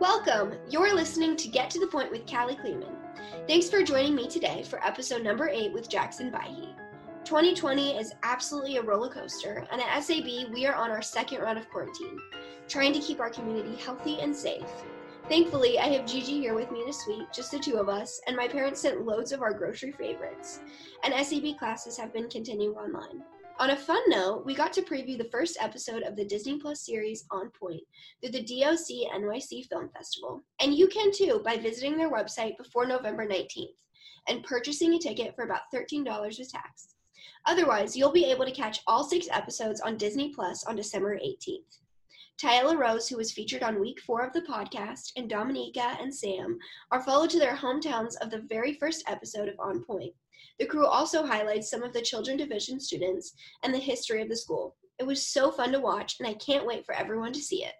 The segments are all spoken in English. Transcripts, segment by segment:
Welcome! You're listening to Get to the Point with Callie Kleeman. Thanks for joining me today for episode number 8 with Jackson Baihi. 2020 is absolutely a roller coaster, and at SAB, we are on our second round of quarantine, trying to keep our community healthy and safe. Thankfully, I have Gigi here with me in this week, just the two of us, and my parents sent loads of our grocery favorites. And SAB classes have been continuing online. On a fun note, we got to preview the first episode of the Disney Plus series On Point through the DOC NYC Film Festival. And you can too by visiting their website before November 19th and purchasing a ticket for about $13 with tax. Otherwise, you'll be able to catch all six episodes on Disney Plus on December 18th. Tyela Rose, who was featured on week four of the podcast, and Dominica and Sam are followed to their hometowns of the very first episode of On Point. The crew also highlights some of the Children Division students and the history of the school. It was so fun to watch, and I can't wait for everyone to see it.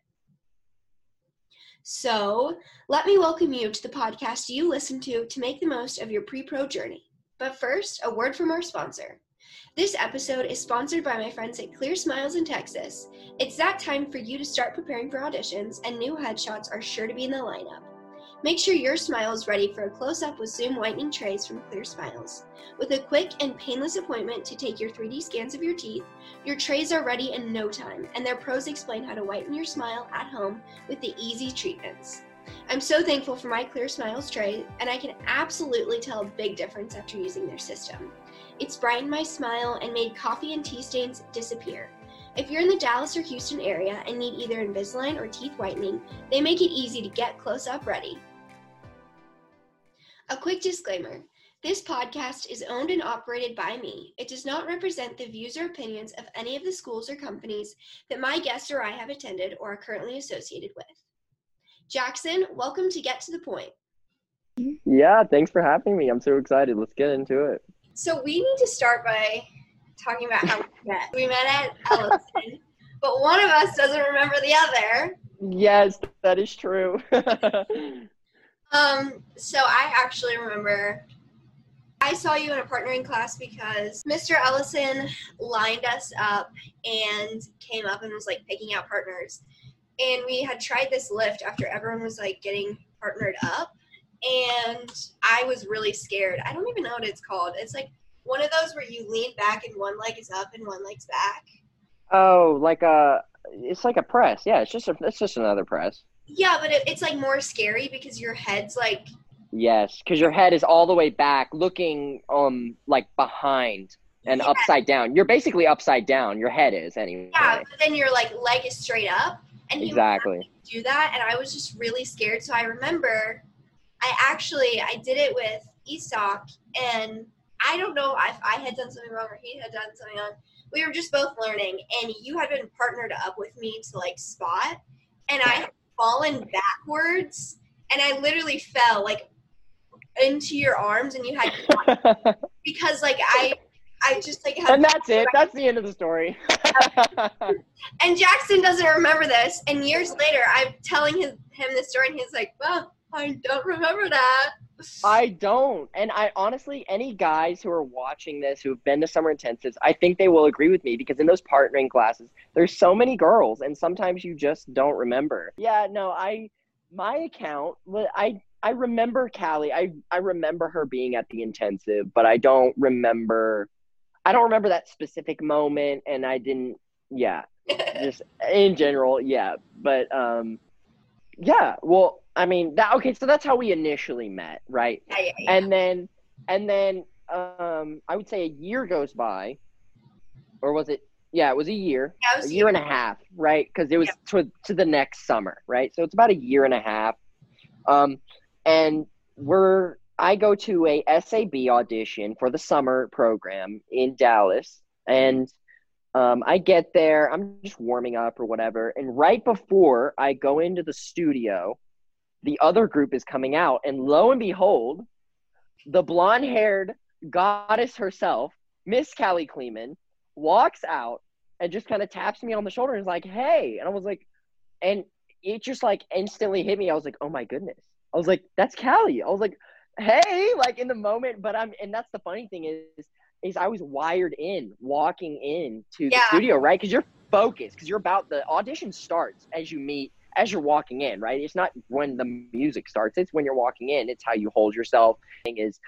So, let me welcome you to the podcast you listen to to make the most of your pre pro journey. But first, a word from our sponsor. This episode is sponsored by my friends at Clear Smiles in Texas. It's that time for you to start preparing for auditions, and new headshots are sure to be in the lineup. Make sure your smile is ready for a close up with Zoom whitening trays from Clear Smiles. With a quick and painless appointment to take your 3D scans of your teeth, your trays are ready in no time, and their pros explain how to whiten your smile at home with the easy treatments. I'm so thankful for my Clear Smiles tray, and I can absolutely tell a big difference after using their system. It's brightened my smile and made coffee and tea stains disappear. If you're in the Dallas or Houston area and need either Invisalign or teeth whitening, they make it easy to get close up ready. A quick disclaimer this podcast is owned and operated by me. It does not represent the views or opinions of any of the schools or companies that my guests or I have attended or are currently associated with. Jackson, welcome to Get to the Point. Yeah, thanks for having me. I'm so excited. Let's get into it. So, we need to start by talking about how we met. We met at Ellison, but one of us doesn't remember the other. Yes, that is true. Um, so I actually remember I saw you in a partnering class because Mr. Ellison lined us up and came up and was like picking out partners. And we had tried this lift after everyone was like getting partnered up. And I was really scared. I don't even know what it's called. It's like one of those where you lean back and one leg is up and one leg's back. Oh, like a it's like a press. Yeah, it's just a, it's just another press. Yeah, but it, it's like more scary because your head's like Yes, because your head is all the way back, looking um like behind and Yeah. upside down. You're basically upside down. Your head is anyway. yeah, but then your like leg is straight up and you Exactly. do that and I was just really scared. So I remember I actually I did it with Esoc and I don't know if I had done something wrong or he had done something wrong. We were just both learning and you had been partnered up with me to like spot and I fallen backwards and I literally fell like into your arms and you had because like I I just like and that's it. That's the end of the story. and Jackson doesn't remember this and years later I'm telling his, him this story and he's like, Well, I don't remember that. I don't. And I honestly, any guys who are watching this who have been to summer intensives, I think they will agree with me because in those partnering classes, there's so many girls and sometimes you just don't remember. Yeah, no, I, my account, I, I remember Callie. I, I remember her being at the intensive, but I don't remember, I don't remember that specific moment and I didn't, yeah, just in general, yeah. But, um, yeah, well, I mean, that, okay, so that's how we initially met, right? Yeah, yeah, yeah. and then and then um i would say a year goes by or was it yeah it was a year Yeah, it was a year and a half right? Because it was to, to the next summer right? So it's about a year and a half. Um and we're i go to a sab audition for the summer program in dallas and um, i get there i'm just warming up or whatever and right before i go into the studio the other group is coming out and lo and behold the blonde haired goddess herself, Miss Callie Kleeman, walks out and just kind of taps me on the shoulder and is like, hey. And I was like, and it just like instantly hit me. I was like, oh my goodness. I was like, that's Callie. I was like, hey, like in the moment. But I'm, and that's the funny thing is, is I was wired in walking in to the studio, right? Because you're focused, because you're about the audition starts as you meet as you're walking in, right? It's not when the music starts. It's when you're walking in. It's how you hold yourself. Thing is,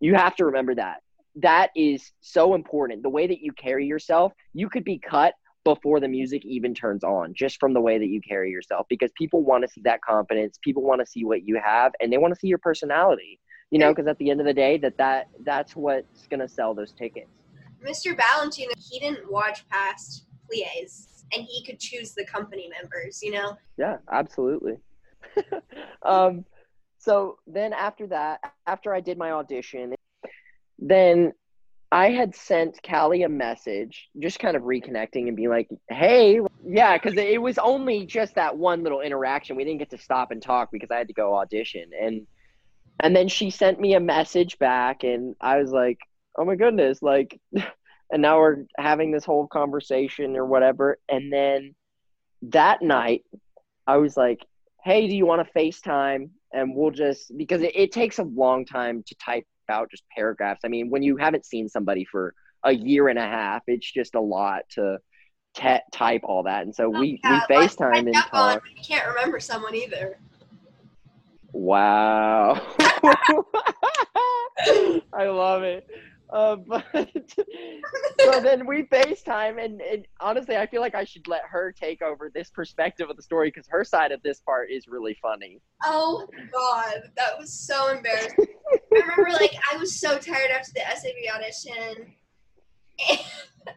you have to remember that. That is so important. The way that you carry yourself, you could be cut before the music even turns on, just from the way that you carry yourself, because people want to see that confidence. People want to see what you have, and they want to see your personality. You know, because at the end of the day, that that that's what's gonna sell those tickets. Mr. Balanchine, he didn't watch past plies and he could choose the company members, you know? Yeah, absolutely. um, so then after that, after I did my audition, then I had sent Callie a message, just kind of reconnecting and being like, hey, yeah, because it was only just that one little interaction. We didn't get to stop and talk because I had to go audition. And and then she sent me a message back and I was like, oh my goodness, like and now we're having this whole conversation or whatever. And then that night, I was like, hey, do you want to FaceTime? And we'll just, because it, it takes a long time to type out just paragraphs. I mean, when you haven't seen somebody for a year and a half, it's just a lot to te- type all that. And so oh, we, yeah, we FaceTime and talk. On, you can't remember someone either. Wow. I love it. Uh, but so then we FaceTime, and, and honestly, I feel like I should let her take over this perspective of the story because her side of this part is really funny. Oh God, that was so embarrassing. I remember, like, I was so tired after the SAB audition, and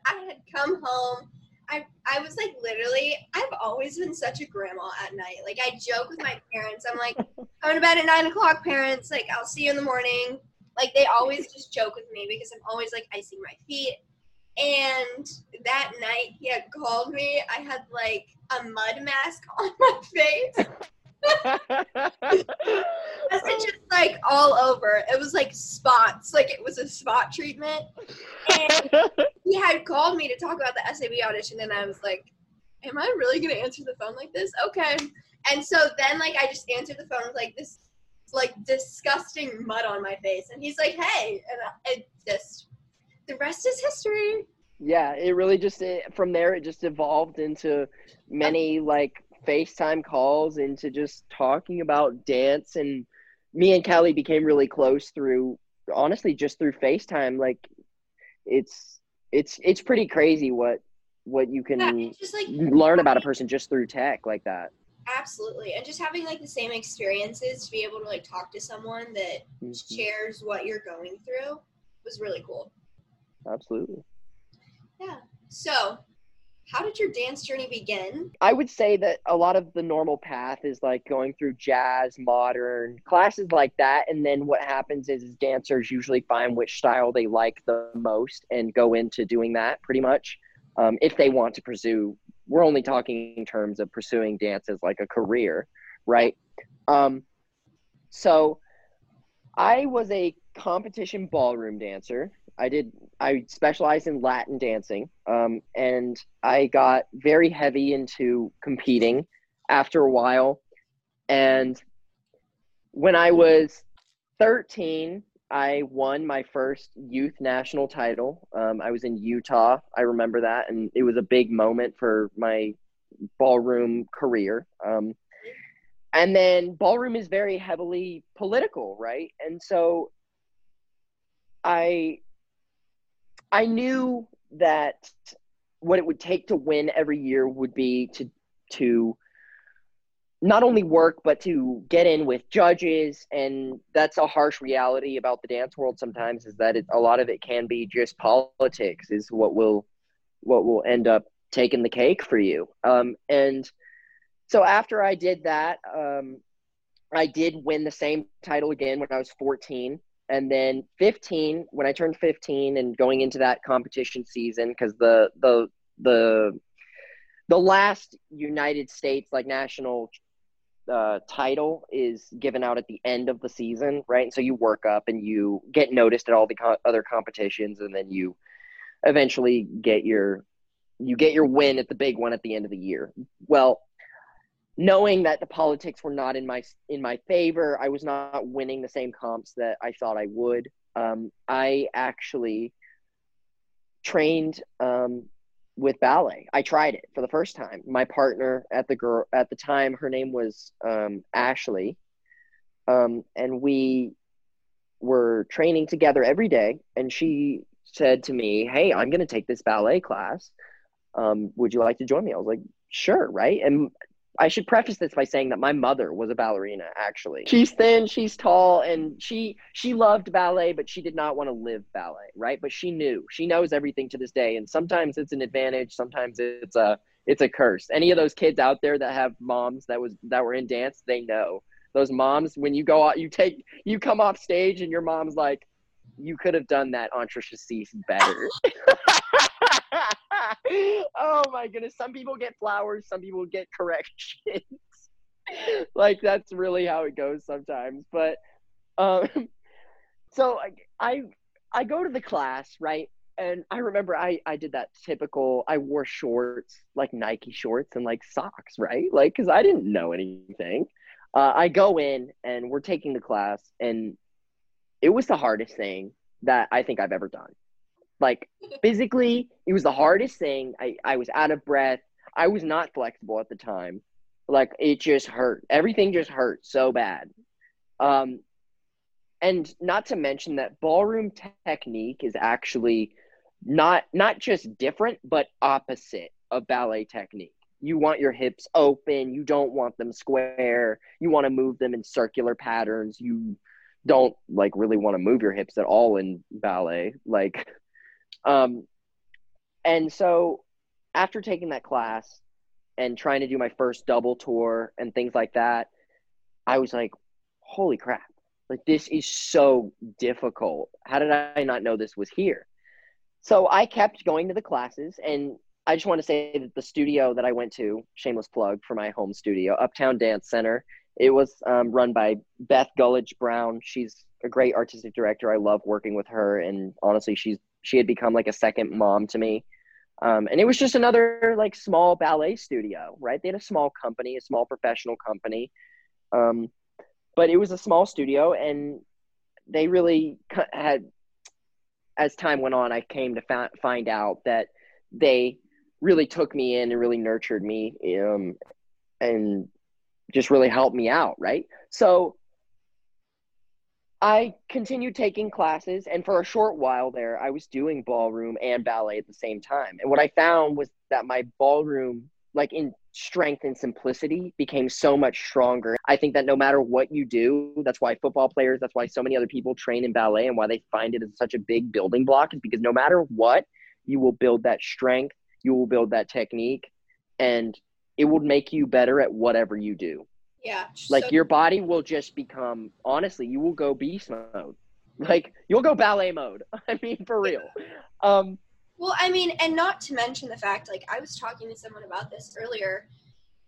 I had come home. I, I was like literally I've always been such a grandma at night. Like I joke with my parents. I'm like, going to bed at nine o'clock, parents. Like I'll see you in the morning. Like they always just joke with me because I'm always like icing my feet. And that night he had called me. I had like a mud mask on my face. It's just like all over. It was like spots, like it was a spot treatment. And he had called me to talk about the SAB audition, and I was like, "Am I really gonna answer the phone like this?" Okay. And so then, like, I just answered the phone with like this like disgusting mud on my face, and he's like, "Hey," and it just the rest is history. Yeah, it really just it, from there it just evolved into many like FaceTime calls into just talking about dance and me and Callie became really close through honestly just through FaceTime. Like it's it's it's pretty crazy what what you can yeah, just, like, learn about a person just through tech like that. Absolutely and just having like the same experiences to be able to like talk to someone that mm-hmm. shares what you're going through was really cool. Absolutely. Yeah so how did your dance journey begin i would say that a lot of the normal path is like going through jazz modern classes like that and then what happens is, dancers usually find which style they like the most and go into doing that pretty much um, if they want to pursue we're only talking in terms of pursuing dance as like a career, right? Um, so I was a competition ballroom dancer. I did I specialized in Latin dancing, um, and I got very heavy into competing after a while. And when I was 13, I won my first youth national title. Um, I was in Utah. I remember that, and it was a big moment for my ballroom career. Um, and then ballroom is very heavily political, right? And so I I knew that what it would take to win every year would be to to not only work but to get in with judges. And that's a harsh reality about the dance world sometimes is that it, a lot of it can be just politics is what will what will end up taking the cake for you. Um, and so after i did that um, i did win the same title again when i was 14 and then 15 when i turned 15 and going into that competition season because the the the the last United States like national uh, title is given out at the end of the season, right? And so you work up and you get noticed at all the co- other competitions, and then you eventually get your you get your win at the big one at the end of the year. Well, knowing that the politics were not in my in my favor, I was not winning the same comps that I thought I would. Um, I actually trained um, with ballet. I tried it for the first time. My partner at the girl at the time, her name was um, Ashley, um, and we were training together every day. And she said to me, "Hey, I'm going to take this ballet class. Um, would you like to join me?" I was like, "Sure." Right, and I should preface this by saying that my mother was a ballerina actually. She's thin, she's tall and she she loved ballet but she did not want to live ballet, right? But she knew. She knows everything to this day and sometimes it's an advantage, sometimes it's a it's a curse. Any of those kids out there that have moms that was that were in dance, they know. Those moms when you go out you take you come off stage and your mom's like you could have done that entrechat better. oh my goodness. Some people get flowers, some people get corrections. like that's really how it goes sometimes. But um so I, I I go to the class, right? And I remember I I did that typical I wore shorts, like Nike shorts and like socks, right? Like cuz I didn't know anything. Uh, I go in and we're taking the class and it was the hardest thing that I think I've ever done. Like physically, it was the hardest thing. I, I was out of breath. I was not flexible at the time. Like it just hurt. Everything just hurt so bad. Um, and not to mention that ballroom technique is actually not not just different but opposite of ballet technique. You want your hips open, you don't want them square. You want to move them in circular patterns. You don't like really want to move your hips at all in ballet. Like um, and so after taking that class and trying to do my first double tour and things like that, I was like, holy crap, like this is so difficult. How did I not know this was here? So I kept going to the classes and I just want to say that the studio that I went to, shameless plug for my home studio, Uptown Dance Center, it was um, run by Beth Gullidge Brown. She's a great artistic director. I love working with her, and honestly, she's she had become like a second mom to me. Um, and it was just another like small ballet studio, right? They had a small company, a small professional company. Um, but it was a small studio and they really had, as time went on, I came to fa- find out that they really took me in and really nurtured me um, and just really helped me out, right? So I continued taking classes, and for a short while there, I was doing ballroom and ballet at the same time. And what I found was that my ballroom, like in strength and simplicity, became so much stronger. I think that no matter what you do, that's why football players, that's why so many other people train in ballet, and why they find it as such a big building block is because no matter what, you will build that strength, you will build that technique, and it will make you better at whatever you do. Yeah. Like so- your body will just become honestly, you will go beast mode. Like you'll go ballet mode. I mean, for real. Um well, I mean, and not to mention the fact like I was talking to someone about this earlier.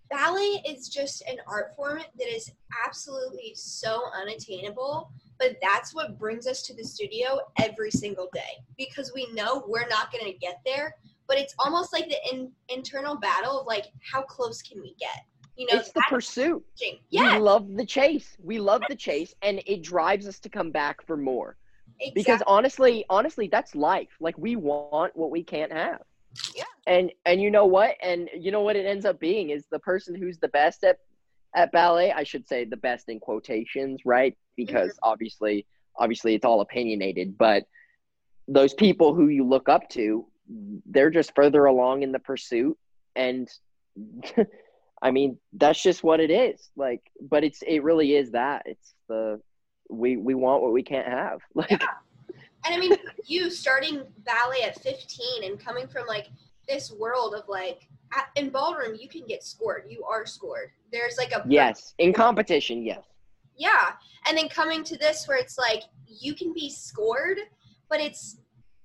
Ballet is just an art form that is absolutely so unattainable, but that's what brings us to the studio every single day because we know we're not going to get there, but it's almost like the in- internal battle of like how close can we get? You know, it's the pursuit. Yeah. We love the chase. We love the chase, and it drives us to come back for more. Exactly. Because honestly, honestly, that's life. Like we want what we can't have. Yeah. And and you know what? And you know what it ends up being is the person who's the best at at ballet. I should say the best in quotations, right? Because mm-hmm. obviously, obviously, it's all opinionated. But those people who you look up to, they're just further along in the pursuit, and I mean, that's just what it is. Like, but it's it really is that. It's the we we want what we can't have. Like, yeah. and I mean, you starting ballet at 15 and coming from like this world of like at, in ballroom, you can get scored. You are scored. There's like a yes in competition. Yes. Yeah, and then coming to this where it's like you can be scored, but it's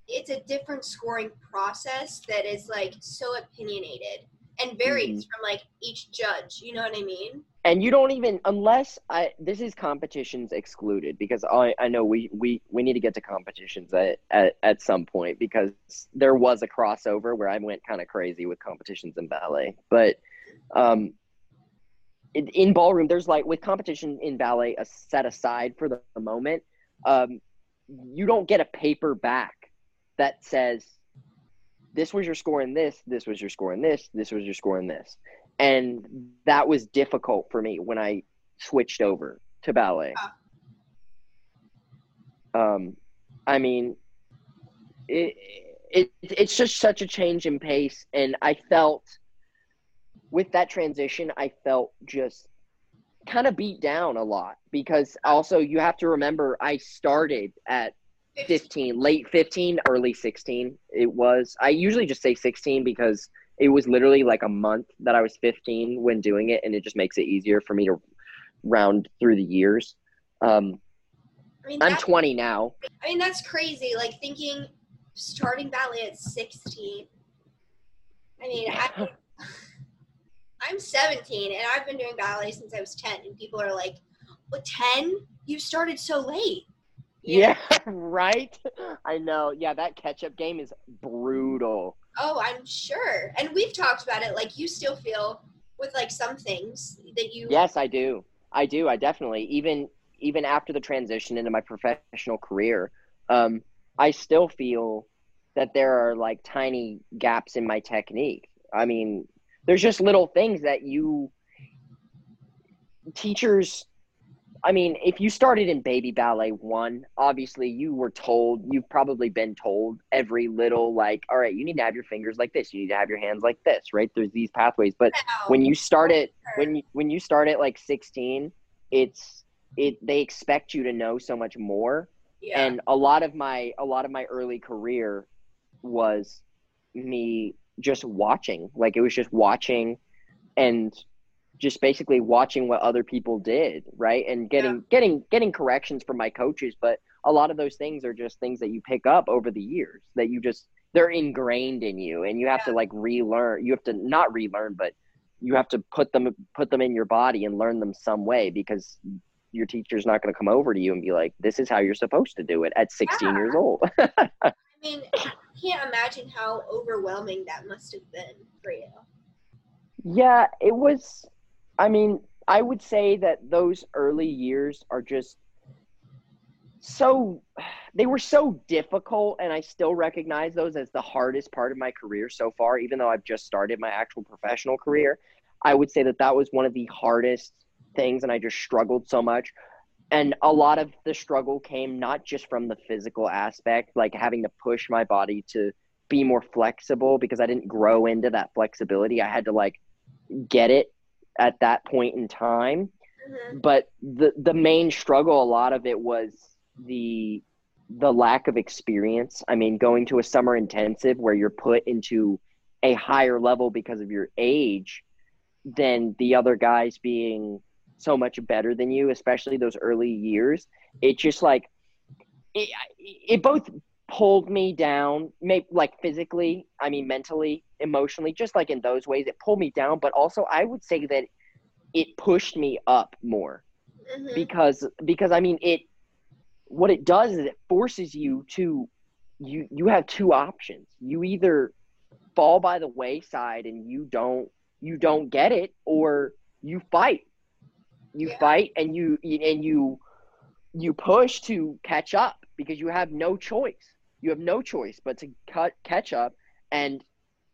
it's a different scoring process that is like so opinionated and varies mm-hmm. from like each judge. You know what I mean? And you don't even unless I this is competitions excluded because I I know we we we need to get to competitions at at, at some point because there was a crossover where I went kind of crazy with competitions in ballet, but um in, in ballroom there's like with competition in ballet a set aside for the, the moment um you don't get a paper back that says this was your score in this, this was your score in this, this was your score in this. And that was difficult for me when I switched over to ballet. Um, I mean, it, it it's just such a change in pace, and I felt with that transition, I felt just kind of beat down a lot because also you have to remember I started at 15, late 15, early 16. It was, I usually just say 16 because it was literally like a month that I was 15 when doing it, and it just makes it easier for me to round through the years. Um, I mean, I'm 20 now. I mean, that's crazy. Like thinking starting ballet at 16. I mean, I, I'm 17 and I've been doing ballet since I was 10, and people are like, "What 10? You started so late." Yeah, yeah right. I know. Yeah, that catch-up game is brutal. Oh, I'm sure. And we've talked about it. Like, you still feel with like some things that you. Yes, I do. I do. I definitely even even after the transition into my professional career, um, I still feel that there are like tiny gaps in my technique. I mean, there's just little things that you teachers I mean, if you started in baby ballet one, obviously you were told, you've probably been told every little like, all right, you need to have your fingers like this, you need to have your hands like this, right? There's these pathways. But when you start it when you when you start at like sixteen, it's it they expect you to know so much more. Yeah. And a lot of my a lot of my early career was me just watching. Like it was just watching and just basically watching what other people did, right? And getting yeah. getting getting corrections from my coaches, but a lot of those things are just things that you pick up over the years that you just they're ingrained in you and you have yeah. to like relearn. You have to not relearn, but you have to put them put them in your body and learn them some way because your teacher's not going to come over to you and be like, "This is how you're supposed to do it" at 16 yeah. years old. I mean, I can't imagine how overwhelming that must have been for you. Yeah, it was. I mean, I would say that those early years are just so they were so difficult and I still recognize those as the hardest part of my career so far even though I've just started my actual professional career. I would say that that was one of the hardest things and I just struggled so much. And a lot of the struggle came not just from the physical aspect, like having to push my body to be more flexible because I didn't grow into that flexibility. I had to like get it at that point in time. Mm-hmm. But the the main struggle, a lot of it was the the lack of experience. I mean, going to a summer intensive where you're put into a higher level because of your age than the other guys being so much better than you, especially those early years. It just like it, it both pulled me down, maybe like physically, I mean mentally, emotionally, just like in those ways, it pulled me down. But also, I would say that it pushed me up more mm-hmm. because because I mean it. What it does is it forces you to you you have two options. You either fall by the wayside and you don't you don't get it, or you fight you yeah. fight and you and you you push to catch up because you have no choice. You have no choice but to cut catch up and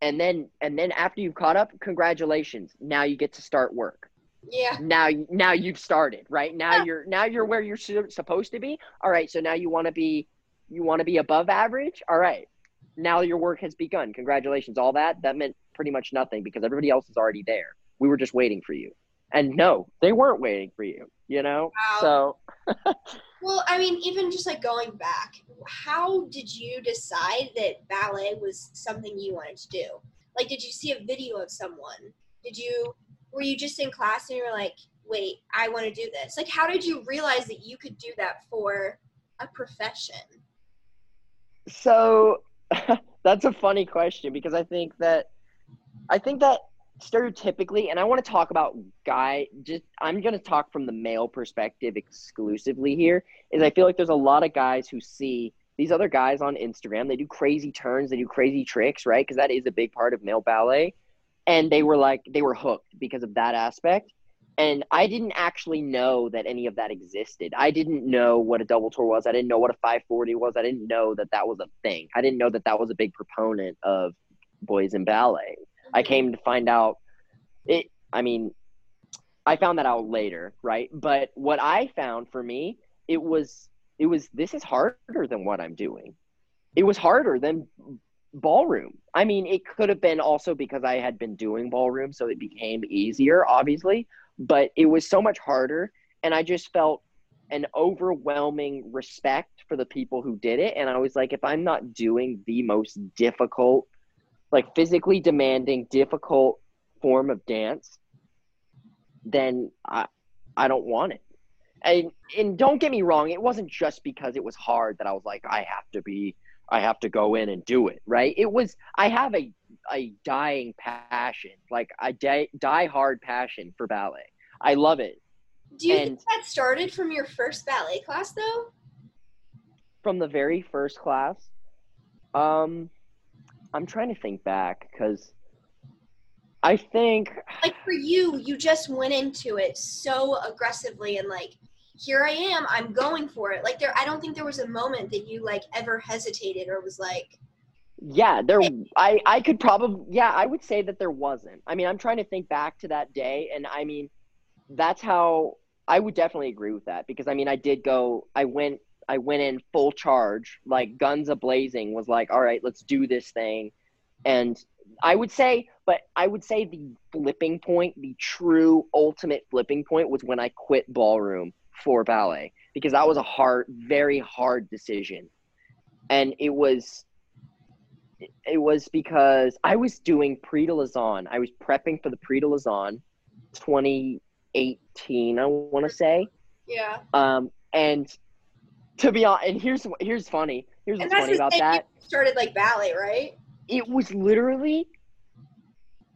and then and then after you've caught up, congratulations. Now you get to start work. Yeah. Now now you've started, right? Now yeah. you're now you're where you're supposed to be. All right, so now you want to be you want to be above average? All right. Now your work has begun. Congratulations. All that that meant pretty much nothing because everybody else is already there. We were just waiting for you. And no, they weren't waiting for you, you know? Wow. So Well, I mean, even just like going back, how did you decide that ballet was something you wanted to do? Like did you see a video of someone? Did you were you just in class and you were like, "Wait, I want to do this." Like how did you realize that you could do that for a profession? So that's a funny question because I think that I think that stereotypically, and I want to talk about guy. Just I'm going to talk from the male perspective exclusively here. Is I feel like there's a lot of guys who see these other guys on Instagram. They do crazy turns, they do crazy tricks, right? Because that is a big part of male ballet. And they were like they were hooked because of that aspect. And I didn't actually know that any of that existed. I didn't know what a double tour was. I didn't know what a 540 was. I didn't know that that was a thing. I didn't know that that was a big proponent of boys in ballet. I came to find out it. I mean, I found that out later, right? But what I found for me, it was it was this is harder than what I'm doing. It was harder than ballroom. I mean, it could have been also because I had been doing ballroom, so it became easier, obviously. But it was so much harder, and I just felt an overwhelming respect for the people who did it. And I was like, if I'm not doing the most difficult, like physically demanding, difficult form of dance, then I I don't want it. And and don't get me wrong, it wasn't just because it was hard that I was like, I have to be I have to go in and do it, right? It was I have a a dying passion, like a die, die hard passion for ballet. I love it. Do you and- think that started from your first ballet class though? from the very first class. Um, I'm trying to think back because I think Like for you, you just went into it so aggressively and like, here I am, I'm going for it. Like there, I don't think there was a moment that you like ever hesitated or was like, yeah, there I I could probably yeah I would say that there wasn't. I mean, I'm trying to think back to that day, and I mean, that's how I would definitely agree with that because I mean I did go I went I went in full charge like guns a blazing was like all right let's do this thing. And I would say but I would say the flipping point the true ultimate flipping point was when I quit ballroom for ballet because that was a hard very hard decision. And it was it was because I was doing Prix de Lausanne. I was prepping for the Prix de Lausanne 2018 I want to say. Yeah. um, and to be honest, and here's here's funny. Here's And what's funny about that. started like ballet, right? It was literally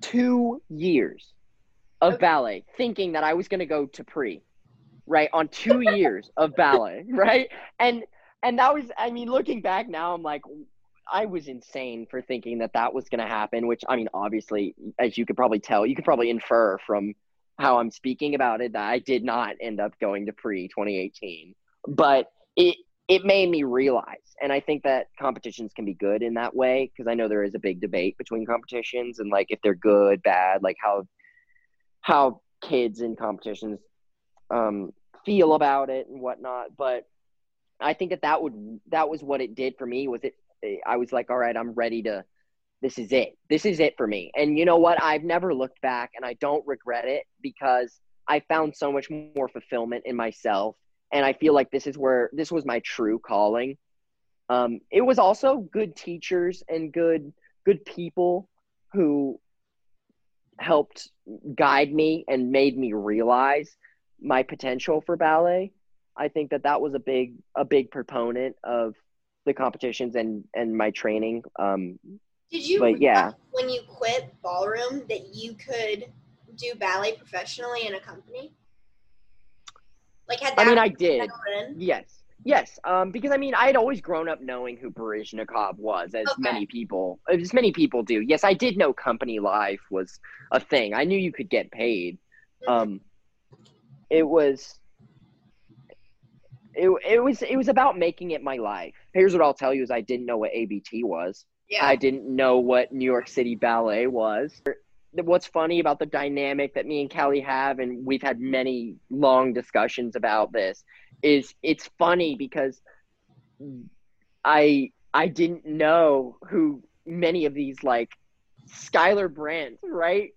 two years of Okay. ballet, thinking that I was going to go to Prix, right? On two years of ballet, right? And and that was, I mean, looking back now, I'm like, I was insane for thinking that that was going to happen. Which I mean, obviously, as you could probably tell, you could probably infer from how I'm speaking about it that I did not end up going to Prix 2018, but it it made me realize and i think that competitions can be good in that way because i know there is a big debate between competitions and like if they're good bad like how how kids in competitions um feel about it and whatnot. But i think that that would that was what it did for me was it. I was like all right i'm ready to this is it. This is it for me. And you know what? I've never looked back and i don't regret it because i found so much more fulfillment in myself and I feel like this is where this was my true calling. Um, it was also good teachers and good good people who helped guide me and made me realize my potential for ballet. I think that that was a big a big proponent of the competitions and and my training. Um, Did you But, yeah. when you quit ballroom that you could do ballet professionally in a company? Like had I mean, I did. Yes. Yes. Um, because I mean, I had always grown up knowing who Baryshnikov was, as Okay. many people, as many people do. Yes, I did know company life was a thing. I knew you could get paid. Mhm. Um, it was. It, it was it was about making it my life. Here's what I'll tell you: is I didn't know what ABT was. yeah. I didn't know what New York City Ballet was. What's funny about the dynamic that me and Kelly have, and we've had many long discussions about this, is it's funny because I I didn't know who many of these like Skylar Brandt, right?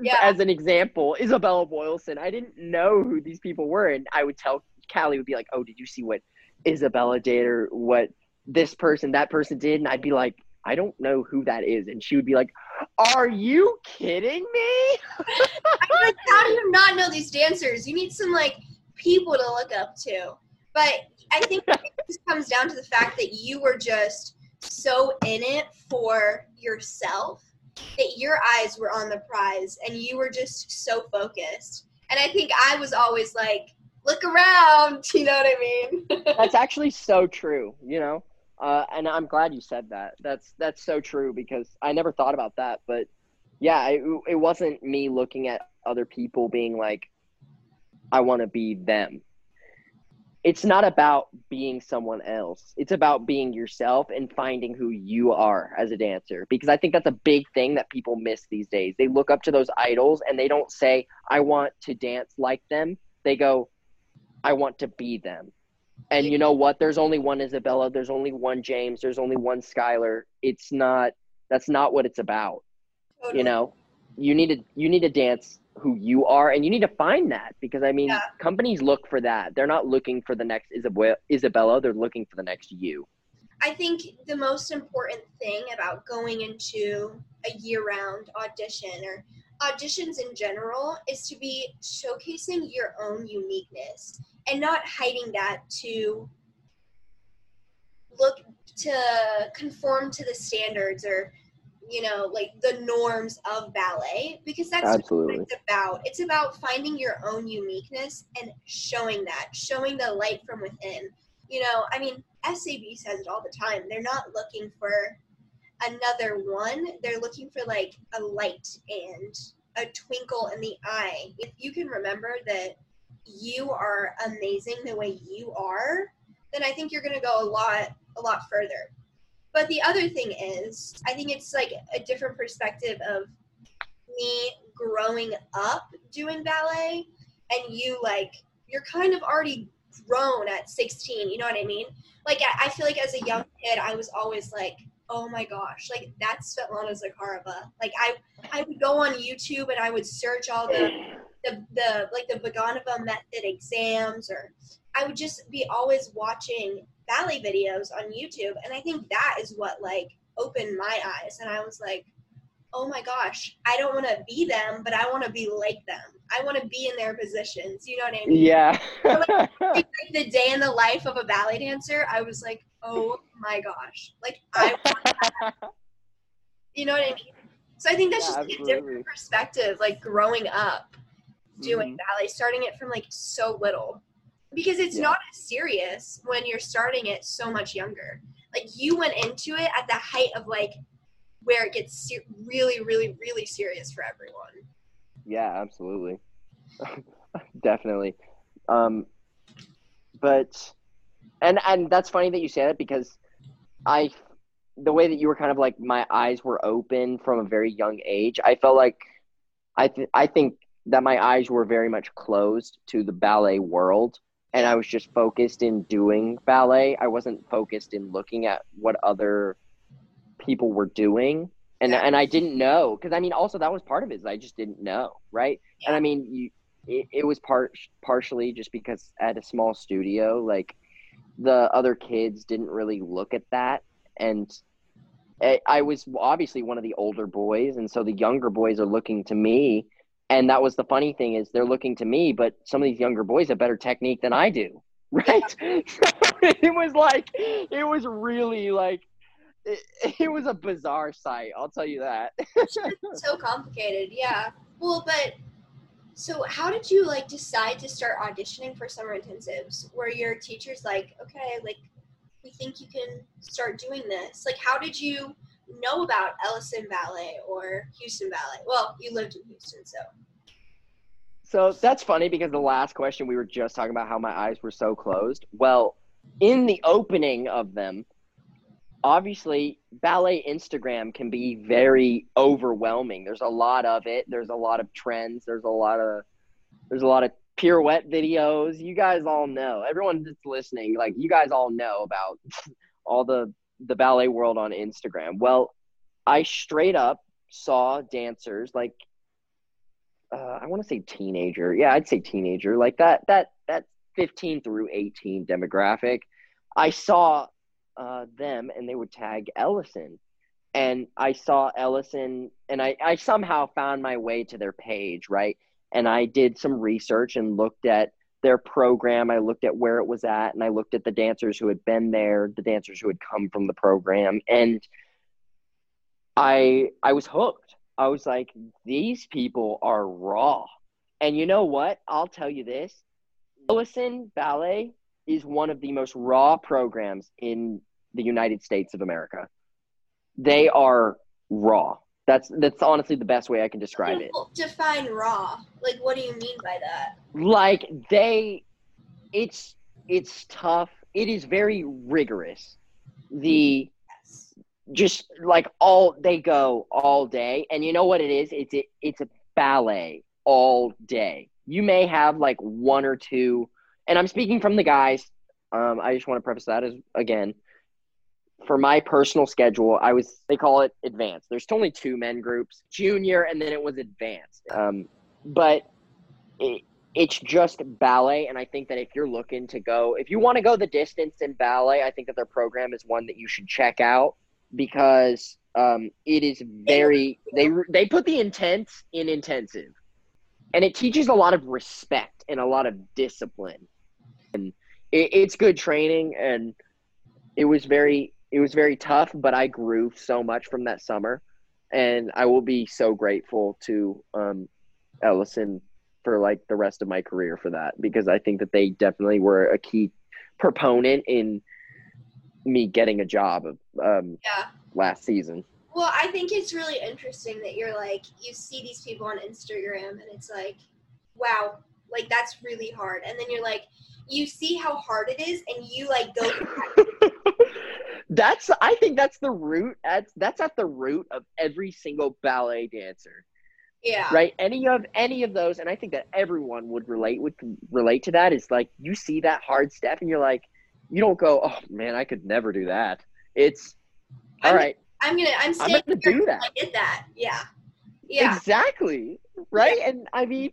Yeah. As an example, Isabella Boylston. I didn't know who these people were, and I would tell Callie would be like, "Oh, did you see what Isabella did, or what this person, that person did?" And I'd be like, "I don't know who that is," and she would be like, "Are you kidding me?" I'm like, how do you not know these dancers? You need some like people to look up to. But I think it just comes down to the fact that you were just so in it for yourself that your eyes were on the prize and you were just so focused. And I think I was always like, look around, you know what I mean? that's actually so true you know uh, and i'm glad you said that that's that's so true because i never thought about that but yeah it, it wasn't me looking at other people being like i want to be them it's not about being someone else. It's about being yourself and finding who you are as a dancer. Because I think that's a big thing that people miss these days. They look up to those idols and they don't say, I want to dance like them. They go, I want to be them. And you know what? There's only one Isabella. There's only one James. There's only one Skylar. It's not, that's not what it's about. Totally. You know, you need to, you need to dance who you are and you need to find that because i mean yeah. companies look for that they're not looking for the next isabella they're looking for the next you i think the most important thing about going into a year-round audition or auditions in general is to be showcasing your own uniqueness and not hiding that to look to conform to the standards or you know, like the norms of ballet because that's Absolutely. what it's about. It's about finding your own uniqueness and showing that, showing the light from within. You know, I mean, SAB says it all the time. They're not looking for another one. They're looking for like a light and a twinkle in the eye. If you can remember that you are amazing the way you are, then I think you're going to go a lot a lot further. But the other thing is, I think it's like a different perspective of me growing up doing ballet and you like you're kind of already grown at 16 you know what i mean like i feel like as a young kid i was always like oh my gosh like that's svetlana zakharova like i i would go on youtube and i would search all the the, the like the vaganova method exams or i would just be always watching ballet videos on YouTube. And I think that is what like opened my eyes. And I was like, oh my gosh, I don't want to be them, but I want to be like them. I want to be in their positions. You know what I mean? Yeah. so, like, like, the day in the life of a ballet dancer, I was like, oh my gosh, like I. Want you know what I mean? So I think that's yeah, just like, a different perspective, like growing up doing mm-hmm. ballet, starting it from like so little because it's yeah. not as serious when you're starting it so much younger. Like you went into it at the height of like where it gets ser- really, really, really serious for everyone. Yeah, absolutely, definitely. Um, but and and that's funny that you say that because I the way that you were kind of like my eyes were open from a very young age. I felt like I th- I think that my eyes were very much closed to the ballet world and I was just focused in doing ballet. I wasn't focused in looking at what other people were doing. And yeah. and I didn't know because I mean also that was part of it. I just didn't know, right? Yeah. And I mean you it, it was part partially just because at a small studio like the other kids didn't really look at that and I was obviously one of the older boys and so the younger boys are looking to me and that was the funny thing is they're looking to me, but some of these younger boys have better technique than I do. Right. it was like, it was really like, it, it was a bizarre sight. I'll tell you that. so complicated. Yeah. Well, but so how did you like decide to start auditioning for summer intensives? Where your teachers like, okay, like we think you can start doing this. Like, how did you know about Ellison Ballet or Houston Ballet? Well, you lived in Houston, so. So that's funny because the last question we were just talking about how my eyes were so closed. Well, in the opening of them, obviously ballet Instagram can be very overwhelming. There's a lot of it. There's a lot of trends. There's a lot of there's a lot of pirouette videos. You guys all know. Everyone that's listening, like you guys all know about all the the ballet world on Instagram. Well, I straight up saw dancers like uh, I want to say teenager. Yeah, I'd say teenager. Like that that that 15 through 18 demographic. I saw uh, them and they would tag Ellison. And I saw Ellison and I, I somehow found my way to their page, right? And I did some research and looked at their program. I looked at where it was at, and I looked at the dancers who had been there, the dancers who had come from the program, and I I was hooked. I was like, these people are raw. And you know what? I'll tell you this: Ellison Ballet is one of the most raw programs in the United States of America. They are raw. That's that's honestly the best way I can describe it. Define raw. Like what do you mean by that? Like they it's it's tough. It is very rigorous. The Yes. just like all they go all day and you know what it is it's it, it's a ballet all day you may have like one or two and i'm speaking from the guys um, i just want to preface that as again for my personal schedule i was they call it advanced. There's only two men groups junior and then it was advanced. Um, but it, it's just ballet and i think that if you're looking to go if you want to go the distance in ballet i think that their program is one that you should check out because um, it is very they they put the intense in intensive, and it teaches a lot of respect and a lot of discipline, and it, it's good training, and it was very it was very tough, but I grew so much from that summer, and I will be so grateful to um, Ellison for like the rest of my career for that because I think that they definitely were a key proponent in me getting a job of um, Yeah. last season. Well, I think it's really interesting that you're like you see these people on Instagram and it's like, wow, like that's really hard. And then you're like, you see how hard it is, and you like go. that's I think that's the root that's that's at the root of every single ballet dancer. yeah. Right? Any of any of those and I think that everyone would relate would relate to that is like you see that hard step and you're like you don't go, "Oh man, I could never do that." It's all I'm- right. I'm gonna. I'm I'm going to here do that. I get that. Yeah. Yeah. Exactly. Right? And I mean,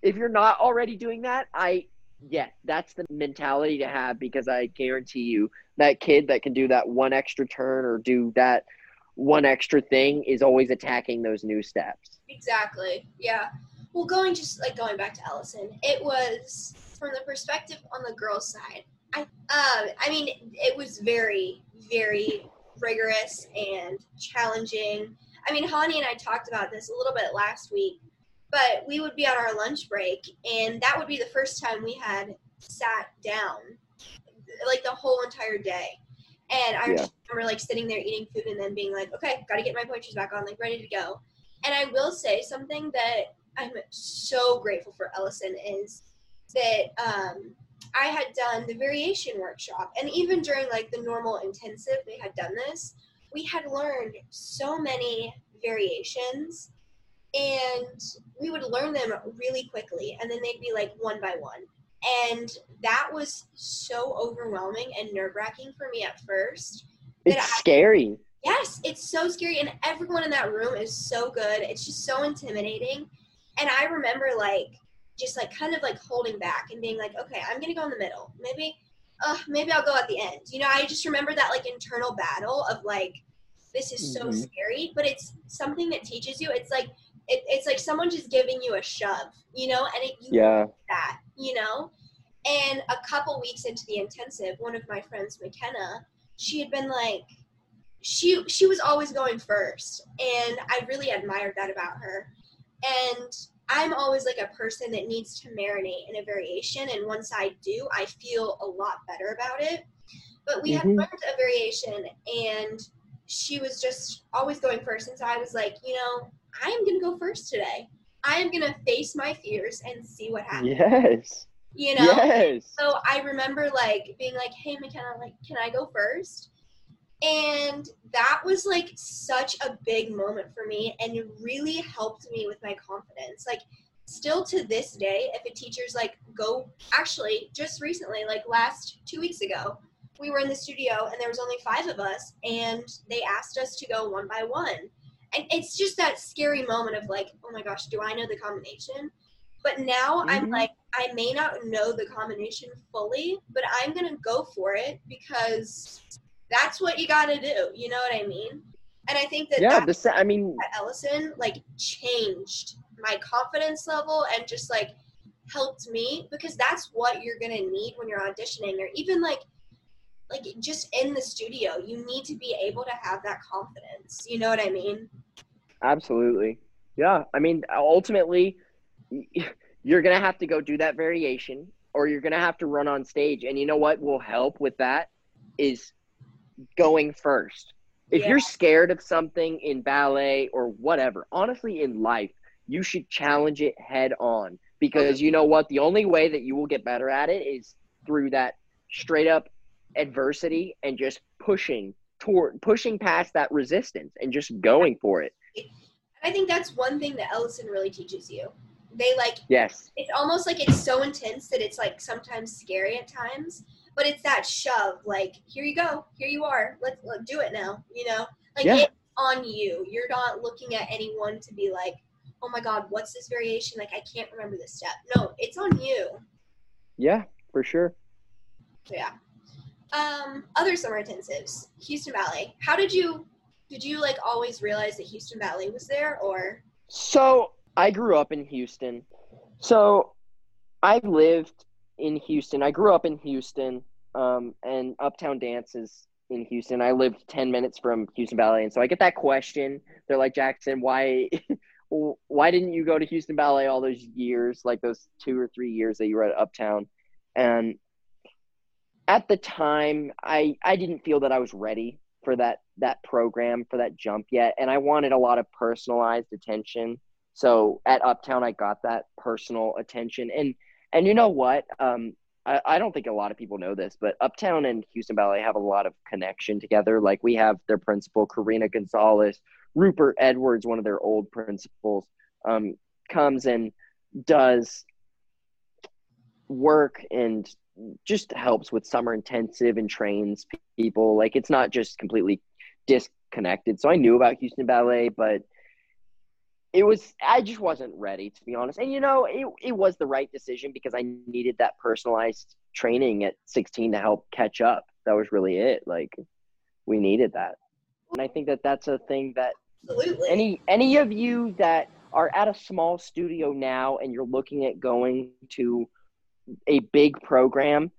if you're not already doing that, I yeah, that's the mentality to have because I guarantee you that kid that can do that one extra turn or do that one extra thing is always attacking those new steps. Exactly. Yeah. Well, going just like going back to Ellison, it was from the perspective on the girls' side. I, uh, I mean, it was very, very rigorous and challenging. I mean, Hani and I talked about this a little bit last week, but we would be on our lunch break, and that would be the first time we had sat down, like the whole entire day. And I Yeah. remember like sitting there eating food and then being like, okay, got to get my pointers back on, like ready to go. And I will say something that I'm so grateful for Ellison is that um, I had done the variation workshop, and even during like the normal intensive, they had done this. We had learned so many variations, and we would learn them really quickly, and then they'd be like one by one. And that was so overwhelming and nerve wracking for me at first. It's I- scary. Yes, it's so scary, and everyone in that room is so good. It's just so intimidating. And I remember like just like kind of like holding back and being like, okay, I'm gonna go in the middle. Maybe, uh, maybe I'll go at the end. You know, I just remember that like internal battle of like, this is so Mhm. scary, but it's something that teaches you. It's like it, it's like someone just giving you a shove, you know, and it you Yeah. that, you know? And a couple weeks into the intensive, one of my friends, McKenna, she had been like, she she was always going first, and I really admired that about her. And I'm always like a person that needs to marinate in a variation, and once I do, I feel a lot better about it. But we had Mhm. learned a variation, and she was just always going first, and so I was like, you know, I am gonna go first today. I am gonna face my fears and see what happens. Yes. You know. Yes. So I remember like being like, "Hey McKenna, like, can I go first? And that was like such a big moment for me, and it really helped me with my confidence. Like, still to this day, if a teacher's like, "Go," actually, just recently, like last two weeks ago, we were in the studio and there was only five of us, and they asked us to go one by one. And it's just that scary moment of like, oh my gosh, do I know the combination? But now I'm Mhm. like, I may not know the combination fully, but I'm gonna go for it because that's what you gotta do. You know what I mean? And I think that Yeah, that the sa- I mean, Ellison like changed my confidence level and just like helped me because that's what you're gonna need when you're auditioning or even like like just in the studio you need to be able to have that confidence you know what i mean Absolutely. Yeah. I mean, ultimately, you're going to have to go do that variation or you're going to have to run on stage. And you know what will help with that is going first. If Yeah. you're scared of something in ballet or whatever, honestly, in life, you should challenge it head on because you know what? The only way that you will get better at it is through that straight up adversity and just pushing toward pushing past that resistance and just going for it. I think that's one thing that Ellison really teaches you. They like yes. It's almost like it's so intense that it's like sometimes scary at times, but it's that shove. Like here you go, here you are. Let's, let's do it now. You know, like yeah. it's on you. You're not looking at anyone to be like, oh my god, what's this variation? Like I can't remember this step. No, it's on you. Yeah, for sure. Yeah. Um, other summer intensives, Houston Ballet. How did you did you like always realize that Houston Ballet was there or So I grew up in Houston. So I lived in Houston. I grew up in Houston, um, and Uptown Dance is in Houston. I lived 10 minutes from Houston Ballet. And so I get that question. They're like, Jackson, why why didn't you go to Houston Ballet all those years, like those two or three years that you were at Uptown? And at the time, I I didn't feel that I was ready for that that program for that jump yet, and I wanted a lot of personalized attention. So at Uptown, I got that personal attention, and and you know what? Um, I, I don't think a lot of people know this, but Uptown and Houston Ballet have a lot of connection together. Like we have their principal, Karina Gonzalez, Rupert Edwards, one of their old principals, um, comes and does work and just helps with summer intensive and trains people. Like it's not just completely disconnected. So I knew about Houston Ballet, but it was I just wasn't ready to be honest. And you know, it it was the right decision because I needed that personalized training at 16 to help catch up. That was really it. Like we needed that. And I think that that's a thing that Absolutely. any any of you that are at a small studio now and you're looking at going to a big program,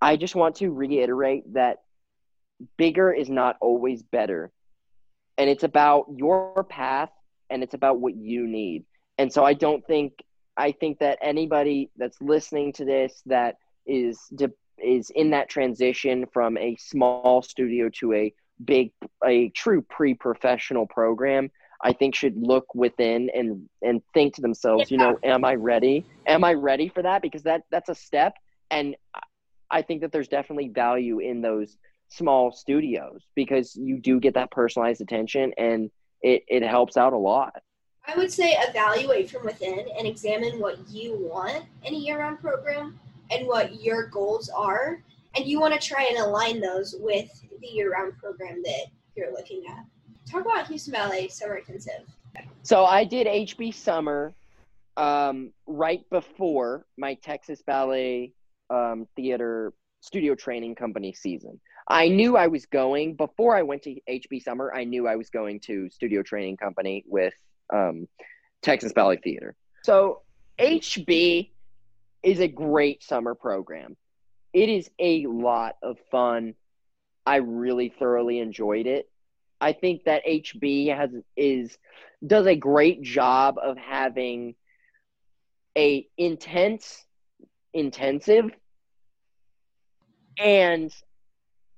I just want to reiterate that bigger is not always better. And it's about your path and it's about what you need. And so I don't think I think that anybody that's listening to this that is is in that transition from a small studio to a big a true pre-professional program I think should look within and and think to themselves, you know, am I ready? Am I ready for that? Because that that's a step, and I think that there's definitely value in those small studios because you do get that personalized attention, and it it helps out a lot. I would say evaluate from within and examine what you want in a year-round program and what your goals are, and you want to try and align those with the year-round program that you're looking at talk about Houston Ballet Summer Intensive. So I did HB Summer um, right before my Texas Ballet um, Theater Studio Training Company season. I knew I was going before I went to HB Summer. I knew I was going to Studio Training Company with um, Texas Ballet Theater. So HB is a great summer program. It is a lot of fun. I really thoroughly enjoyed it. I think that HB has is does a great job of having a intense intensive and